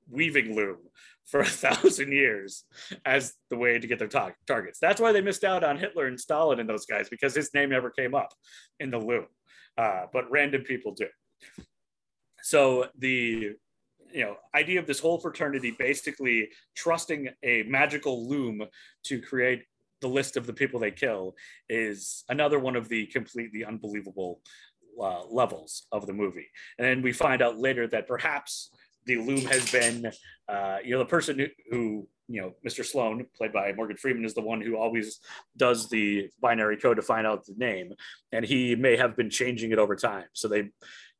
weaving loom for a thousand years as the way to get their tar- targets. That's why they missed out on Hitler and Stalin and those guys because his name never came up in the loom, uh, but random people do. So the you know idea of this whole fraternity basically trusting a magical loom to create the list of the people they kill is another one of the completely unbelievable uh, levels of the movie. And then we find out later that perhaps the loom has been, uh, you know, the person who, you know, Mr. Sloan, played by Morgan Freeman, is the one who always does the binary code to find out the name, and he may have been changing it over time. So they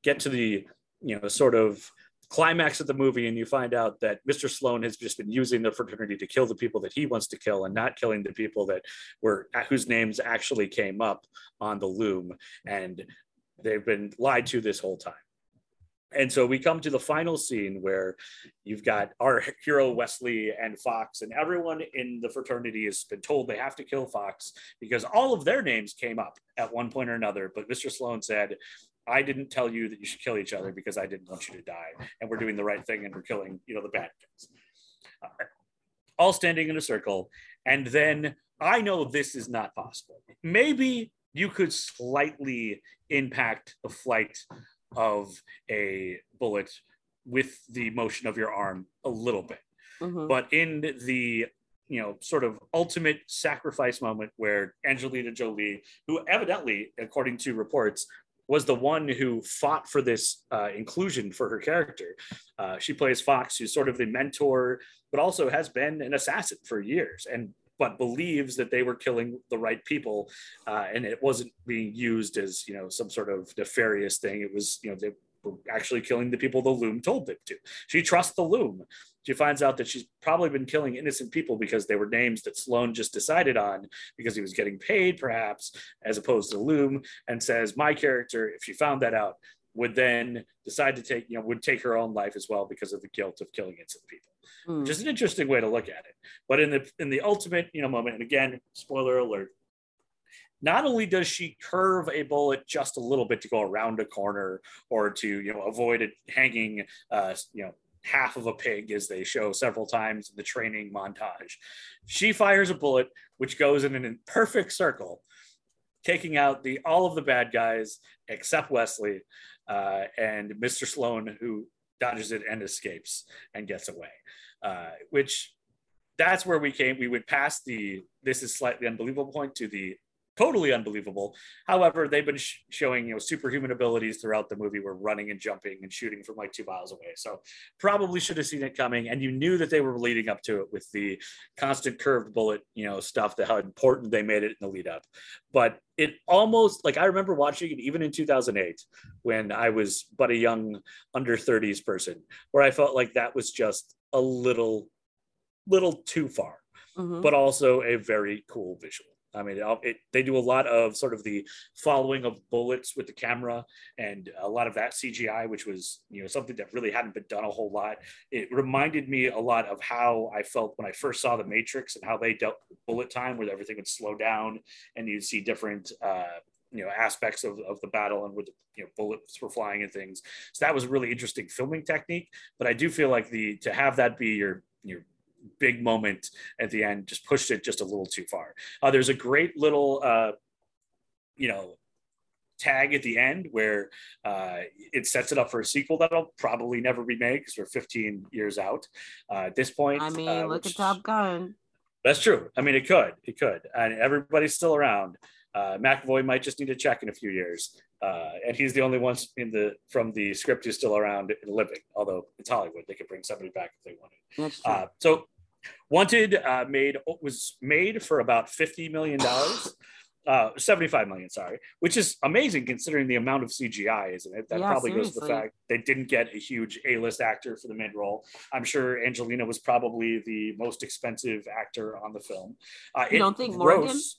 get to the, you know, sort of climax of the movie, and you find out that Mr. Sloan has just been using the fraternity to kill the people that he wants to kill, and not killing the people that were whose names actually came up on the loom, and they've been lied to this whole time. And so we come to the final scene where you've got our hero Wesley and Fox, and everyone in the fraternity has been told they have to kill Fox because all of their names came up at one point or another. But Mr. Sloan said, I didn't tell you that you should kill each other because I didn't want you to die. And we're doing the right thing and we're killing, you know, the bad guys. Uh, all standing in a circle. And then I know this is not possible. Maybe you could slightly impact the flight of a bullet with the motion of your arm a little bit. Mhm. But in the you know sort of ultimate sacrifice moment where Angelina Jolie, who evidently, according to reports, was the one who fought for this uh, inclusion for her character. Uh, she plays Fox, who's sort of the mentor, but also has been an assassin for years and but believes that they were killing the right people uh, and it wasn't being used as you know some sort of nefarious thing. It was you know they were actually killing the people the loom told them to. She trusts the loom. She finds out that she's probably been killing innocent people because they were names that Sloan just decided on because he was getting paid, perhaps, as opposed to Loom, and says, My character, if she found that out, would then decide to take, you know, would take her own life as well because of the guilt of killing innocent people. Mm. Which is an interesting way to look at it. But in the in the ultimate, you know, moment, and again, spoiler alert, not only does she curve a bullet just a little bit to go around a corner or to you know avoid it hanging uh, you know half of a pig as they show several times in the training montage she fires a bullet which goes in an perfect circle taking out the all of the bad guys except wesley uh, and mr sloan who dodges it and escapes and gets away. Uh, which that's where we came we went past the this is slightly unbelievable point to the totally unbelievable. However, they've been sh- showing you know superhuman abilities throughout the movie. We're running and jumping and shooting from like two miles away. So probably should have seen it coming, and you knew that they were leading up to it with the constant curved bullet, you know, stuff. That how important they made it in the lead up. But it almost like I remember watching it even in 2008 when I was but a young under 30s person, where I felt like that was just a little, little too far Mhm. but also a very cool visual. I mean, it, they do a lot of sort of the following of bullets with the camera and a lot of that CGI, which was you know something that really hadn't been done a whole lot. It reminded me a lot of how I felt when I first saw The Matrix and how they dealt with bullet time, where everything would slow down and you'd see different. Uh, you know aspects of, of the battle and where the you know bullets were flying and things so that was a really interesting filming technique but i do feel like the to have that be your your big moment at the end just pushed it just a little too far. Uh, there's a great little, uh, you know, tag at the end where uh, it sets it up for a sequel that'll probably never be made because we're 15 years out uh, at this point. I mean, uh, look which- at Top Gun. That's true. I mean, it could, it could, and everybody's still around. Uh, McAvoy might just need to check in a few years, uh, and he's the only one in the from the script who's still around and living. Although it's Hollywood, they could bring somebody back if they wanted. Uh, so, Wanted uh, made was made for about fifty million dollars, uh, seventy-five million, sorry, which is amazing considering the amount of CGI, isn't it? That Yeah, probably goes to the fact they didn't get a huge A-list actor for the mid role. I'm sure Angelina was probably the most expensive actor on the film. Uh, You don't think Morgan? grossed-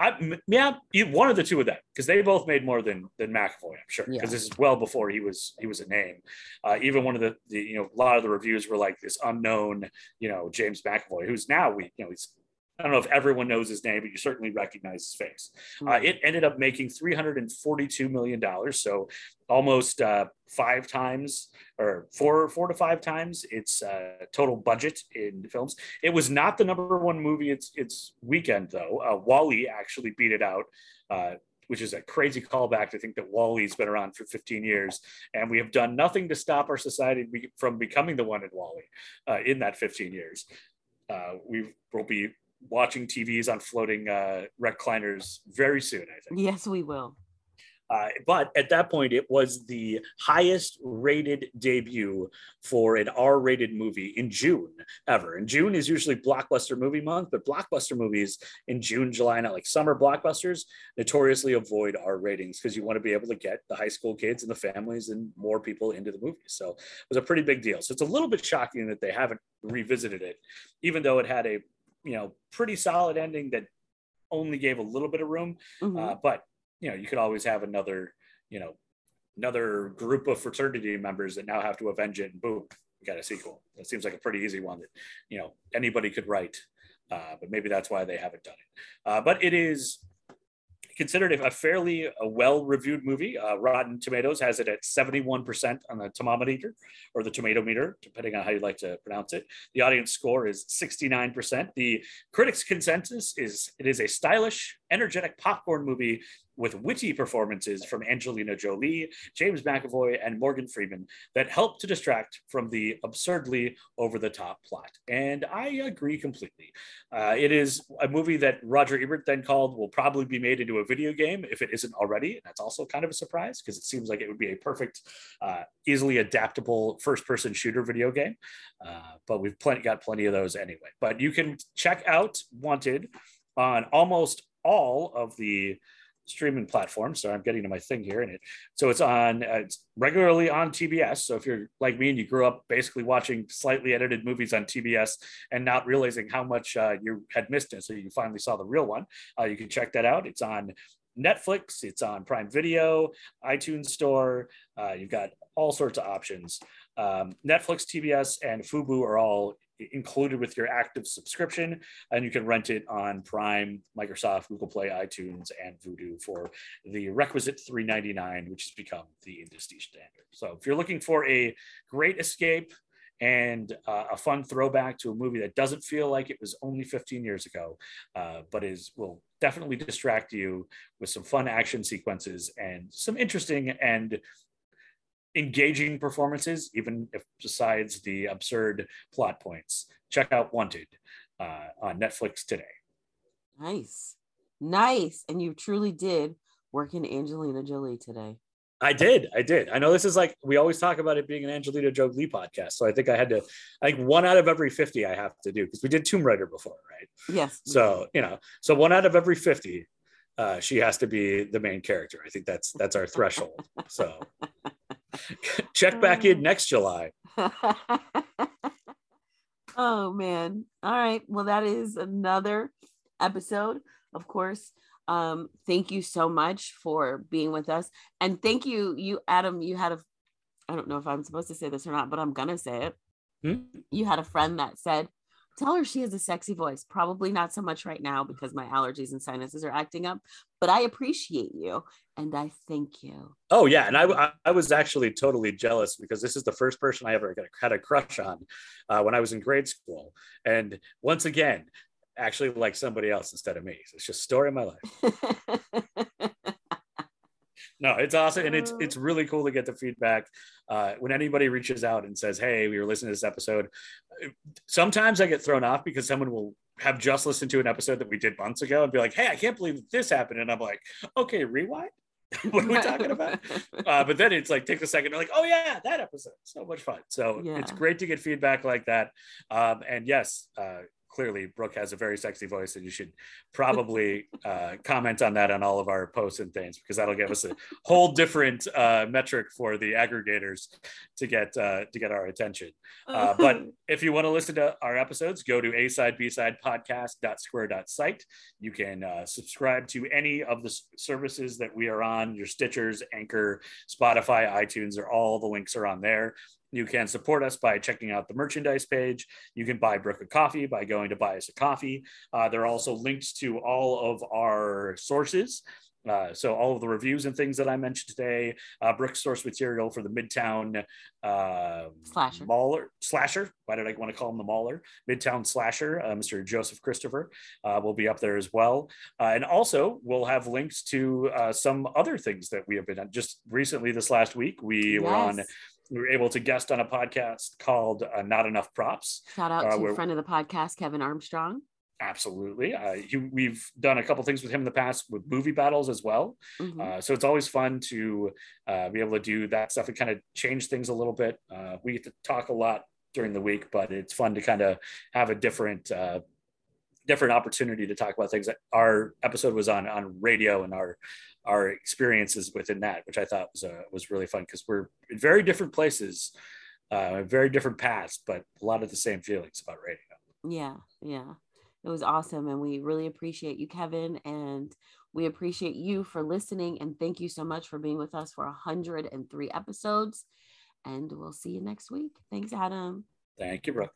I, yeah, one of the two of them, because they both made more than than McAvoy, I'm sure. Because Yeah. this is well before he was he was a name. Uh, even one of the, the you know a lot of the reviews were like this unknown you know James McAvoy, who's now we you know he's I don't know if everyone knows his name, but you certainly recognize his face. Uh, Mm. it ended up making three hundred and forty-two million dollars, so almost uh, five times or four four to five times its uh, total budget in films. It was not the number one movie its its weekend though. Uh, WALL-E actually beat it out. Uh, which is a crazy callback to think that WALL-E's been around for 15 years, and we have done nothing to stop our society be- from becoming the one in WALL-E uh, in that 15 years. Uh, we will be watching TVs on floating uh, recliners very soon, I think. yes, we will. Uh, but at that point, it was the highest rated debut for an R rated movie in June ever. And June is usually blockbuster movie month, but blockbuster movies in June, July, not like summer blockbusters, notoriously avoid R ratings because you want to be able to get the high school kids and the families and more people into the movie. So it was a pretty big deal. So it's a little bit shocking that they haven't revisited it, even though it had a you know pretty solid ending that only gave a little bit of room. Mhm. uh, but you know you could always have another you know another group of fraternity members that now have to avenge it and boom we got a sequel. It seems like a pretty easy one that you know anybody could write. Uh, but maybe that's why they haven't done it. Uh, but it is considered a fairly a well-reviewed movie. Uh, Rotten Tomatoes has it at 71% on the tomometer or the tomato meter, depending on how you like to pronounce it. The audience score is 69%. The critics' consensus is it is a stylish, energetic popcorn movie with witty performances from Angelina Jolie, James McAvoy, and Morgan Freeman that help to distract from the absurdly over the top plot. And I agree completely. Uh, it is a movie that Roger Ebert then called will probably be made into a video game if it isn't already. That's also kind of a surprise because it seems like it would be a perfect, uh, easily adaptable first person shooter video game. Uh, but we've plenty, got plenty of those anyway. But you can check out Wanted on almost all of the streaming platforms. So I'm getting to my thing here, and it so it's on uh, it's regularly on TBS. So if you're like me and you grew up basically watching slightly edited movies on TBS and not realizing how much uh, you had missed it, so you finally saw the real one, uh, you can check that out. It's on Netflix, it's on Prime Video, iTunes Store. Uh, you've got all sorts of options. Um, Netflix, TBS, and Fubo are all included with your active subscription, and you can rent it on Prime, Microsoft, Google Play, iTunes, and Vudu for the requisite $3.99, which has become the industry standard. So if you're looking for a great escape and uh, a fun throwback to a movie that doesn't feel like it was only 15 years ago, uh, but is will definitely distract you with some fun action sequences and some interesting and engaging performances, even if besides the absurd plot points. Check out Wanted uh, on Netflix today. Nice. Nice. And you truly did work in Angelina Jolie today. I did. I did. I know this is like we always talk about it being an Angelina Jolie podcast. So I think I had to like one out of every 50 I have to do because we did Tomb Raider before, right? Yes. So, you know, so one out of every 50, uh, she has to be the main character. I think that's that's our threshold. So check back in next July. oh man. All right. Well, that is another episode. Of course, um, thank you so much for being with us. And thank you, you, Adam, you had a, I don't know if I'm supposed to say this or not, but I'm to say it. Hmm? You had a friend that said, tell her she has a sexy voice. Probably not so much right now because my allergies and sinuses are acting up, but I appreciate you and I thank you. Oh yeah, and I I was actually totally jealous because this is the first person I ever got had a crush on uh, when I was in grade school, and once again, actually like somebody else instead of me. So it's just story of my life. no, it's awesome, and it's it's really cool to get the feedback uh, when anybody reaches out and says, "Hey, we were listening to this episode." Sometimes I get thrown off because someone will have just listened to an episode that we did months ago and be like, "Hey, I can't believe this happened," and I'm like, "Okay, rewind." what are we talking about? Uh, but then it's like take a second, They're like, oh yeah, that episode, so much fun. So yeah. it's great to get feedback like that. Um, and yes, uh, clearly Brooke has a very sexy voice, and you should probably uh, comment on that on all of our posts and things because that'll give us a whole different uh, metric for the aggregators to get uh, to get our attention. Uh, but if you want to listen to our episodes, go to a side b side podcast.square.site. You can uh, subscribe to any of the services that we are on. Your Stitchers, Anchor, Spotify, iTunes, or all the links are on there. You can support us by checking out the merchandise page. You can buy Brooke a coffee by going to buy us a coffee. Uh, there are also links to all of our sources. Uh, so all of the reviews and things that I mentioned today, uh, Brooke source material for the Midtown uh, slasher. Mauler slasher. Why did I want to call him the Mauler? Midtown slasher, uh, Mr. Joseph Christopher uh, will be up there as well. Uh, and also we'll have links to uh, some other things that we have been on. just recently this last week. We yes. were on we were able to guest on a podcast called uh, Not Enough Props. Shout out uh, to a friend of the podcast, Kevin Armstrong. Absolutely. Uh, he, we've done a couple things with him in the past with movie battles as well. Mm-hmm. Uh, so it's always fun to uh, be able to do that stuff and kind of change things a little bit. Uh, we get to talk a lot during the week, but it's fun to kind of have a different different opportunity to talk about things. Our episode was on on radio, and our our experiences within that, which I thought was uh, was really fun because we're in very different places, uh, very different paths, but a lot of the same feelings about radio. Yeah, yeah, it was awesome, and we really appreciate you, Kevin, and we appreciate you for listening, and thank you so much for being with us for 103 episodes. And we'll see you next week. Thanks, Adam. Thank you, Brooke.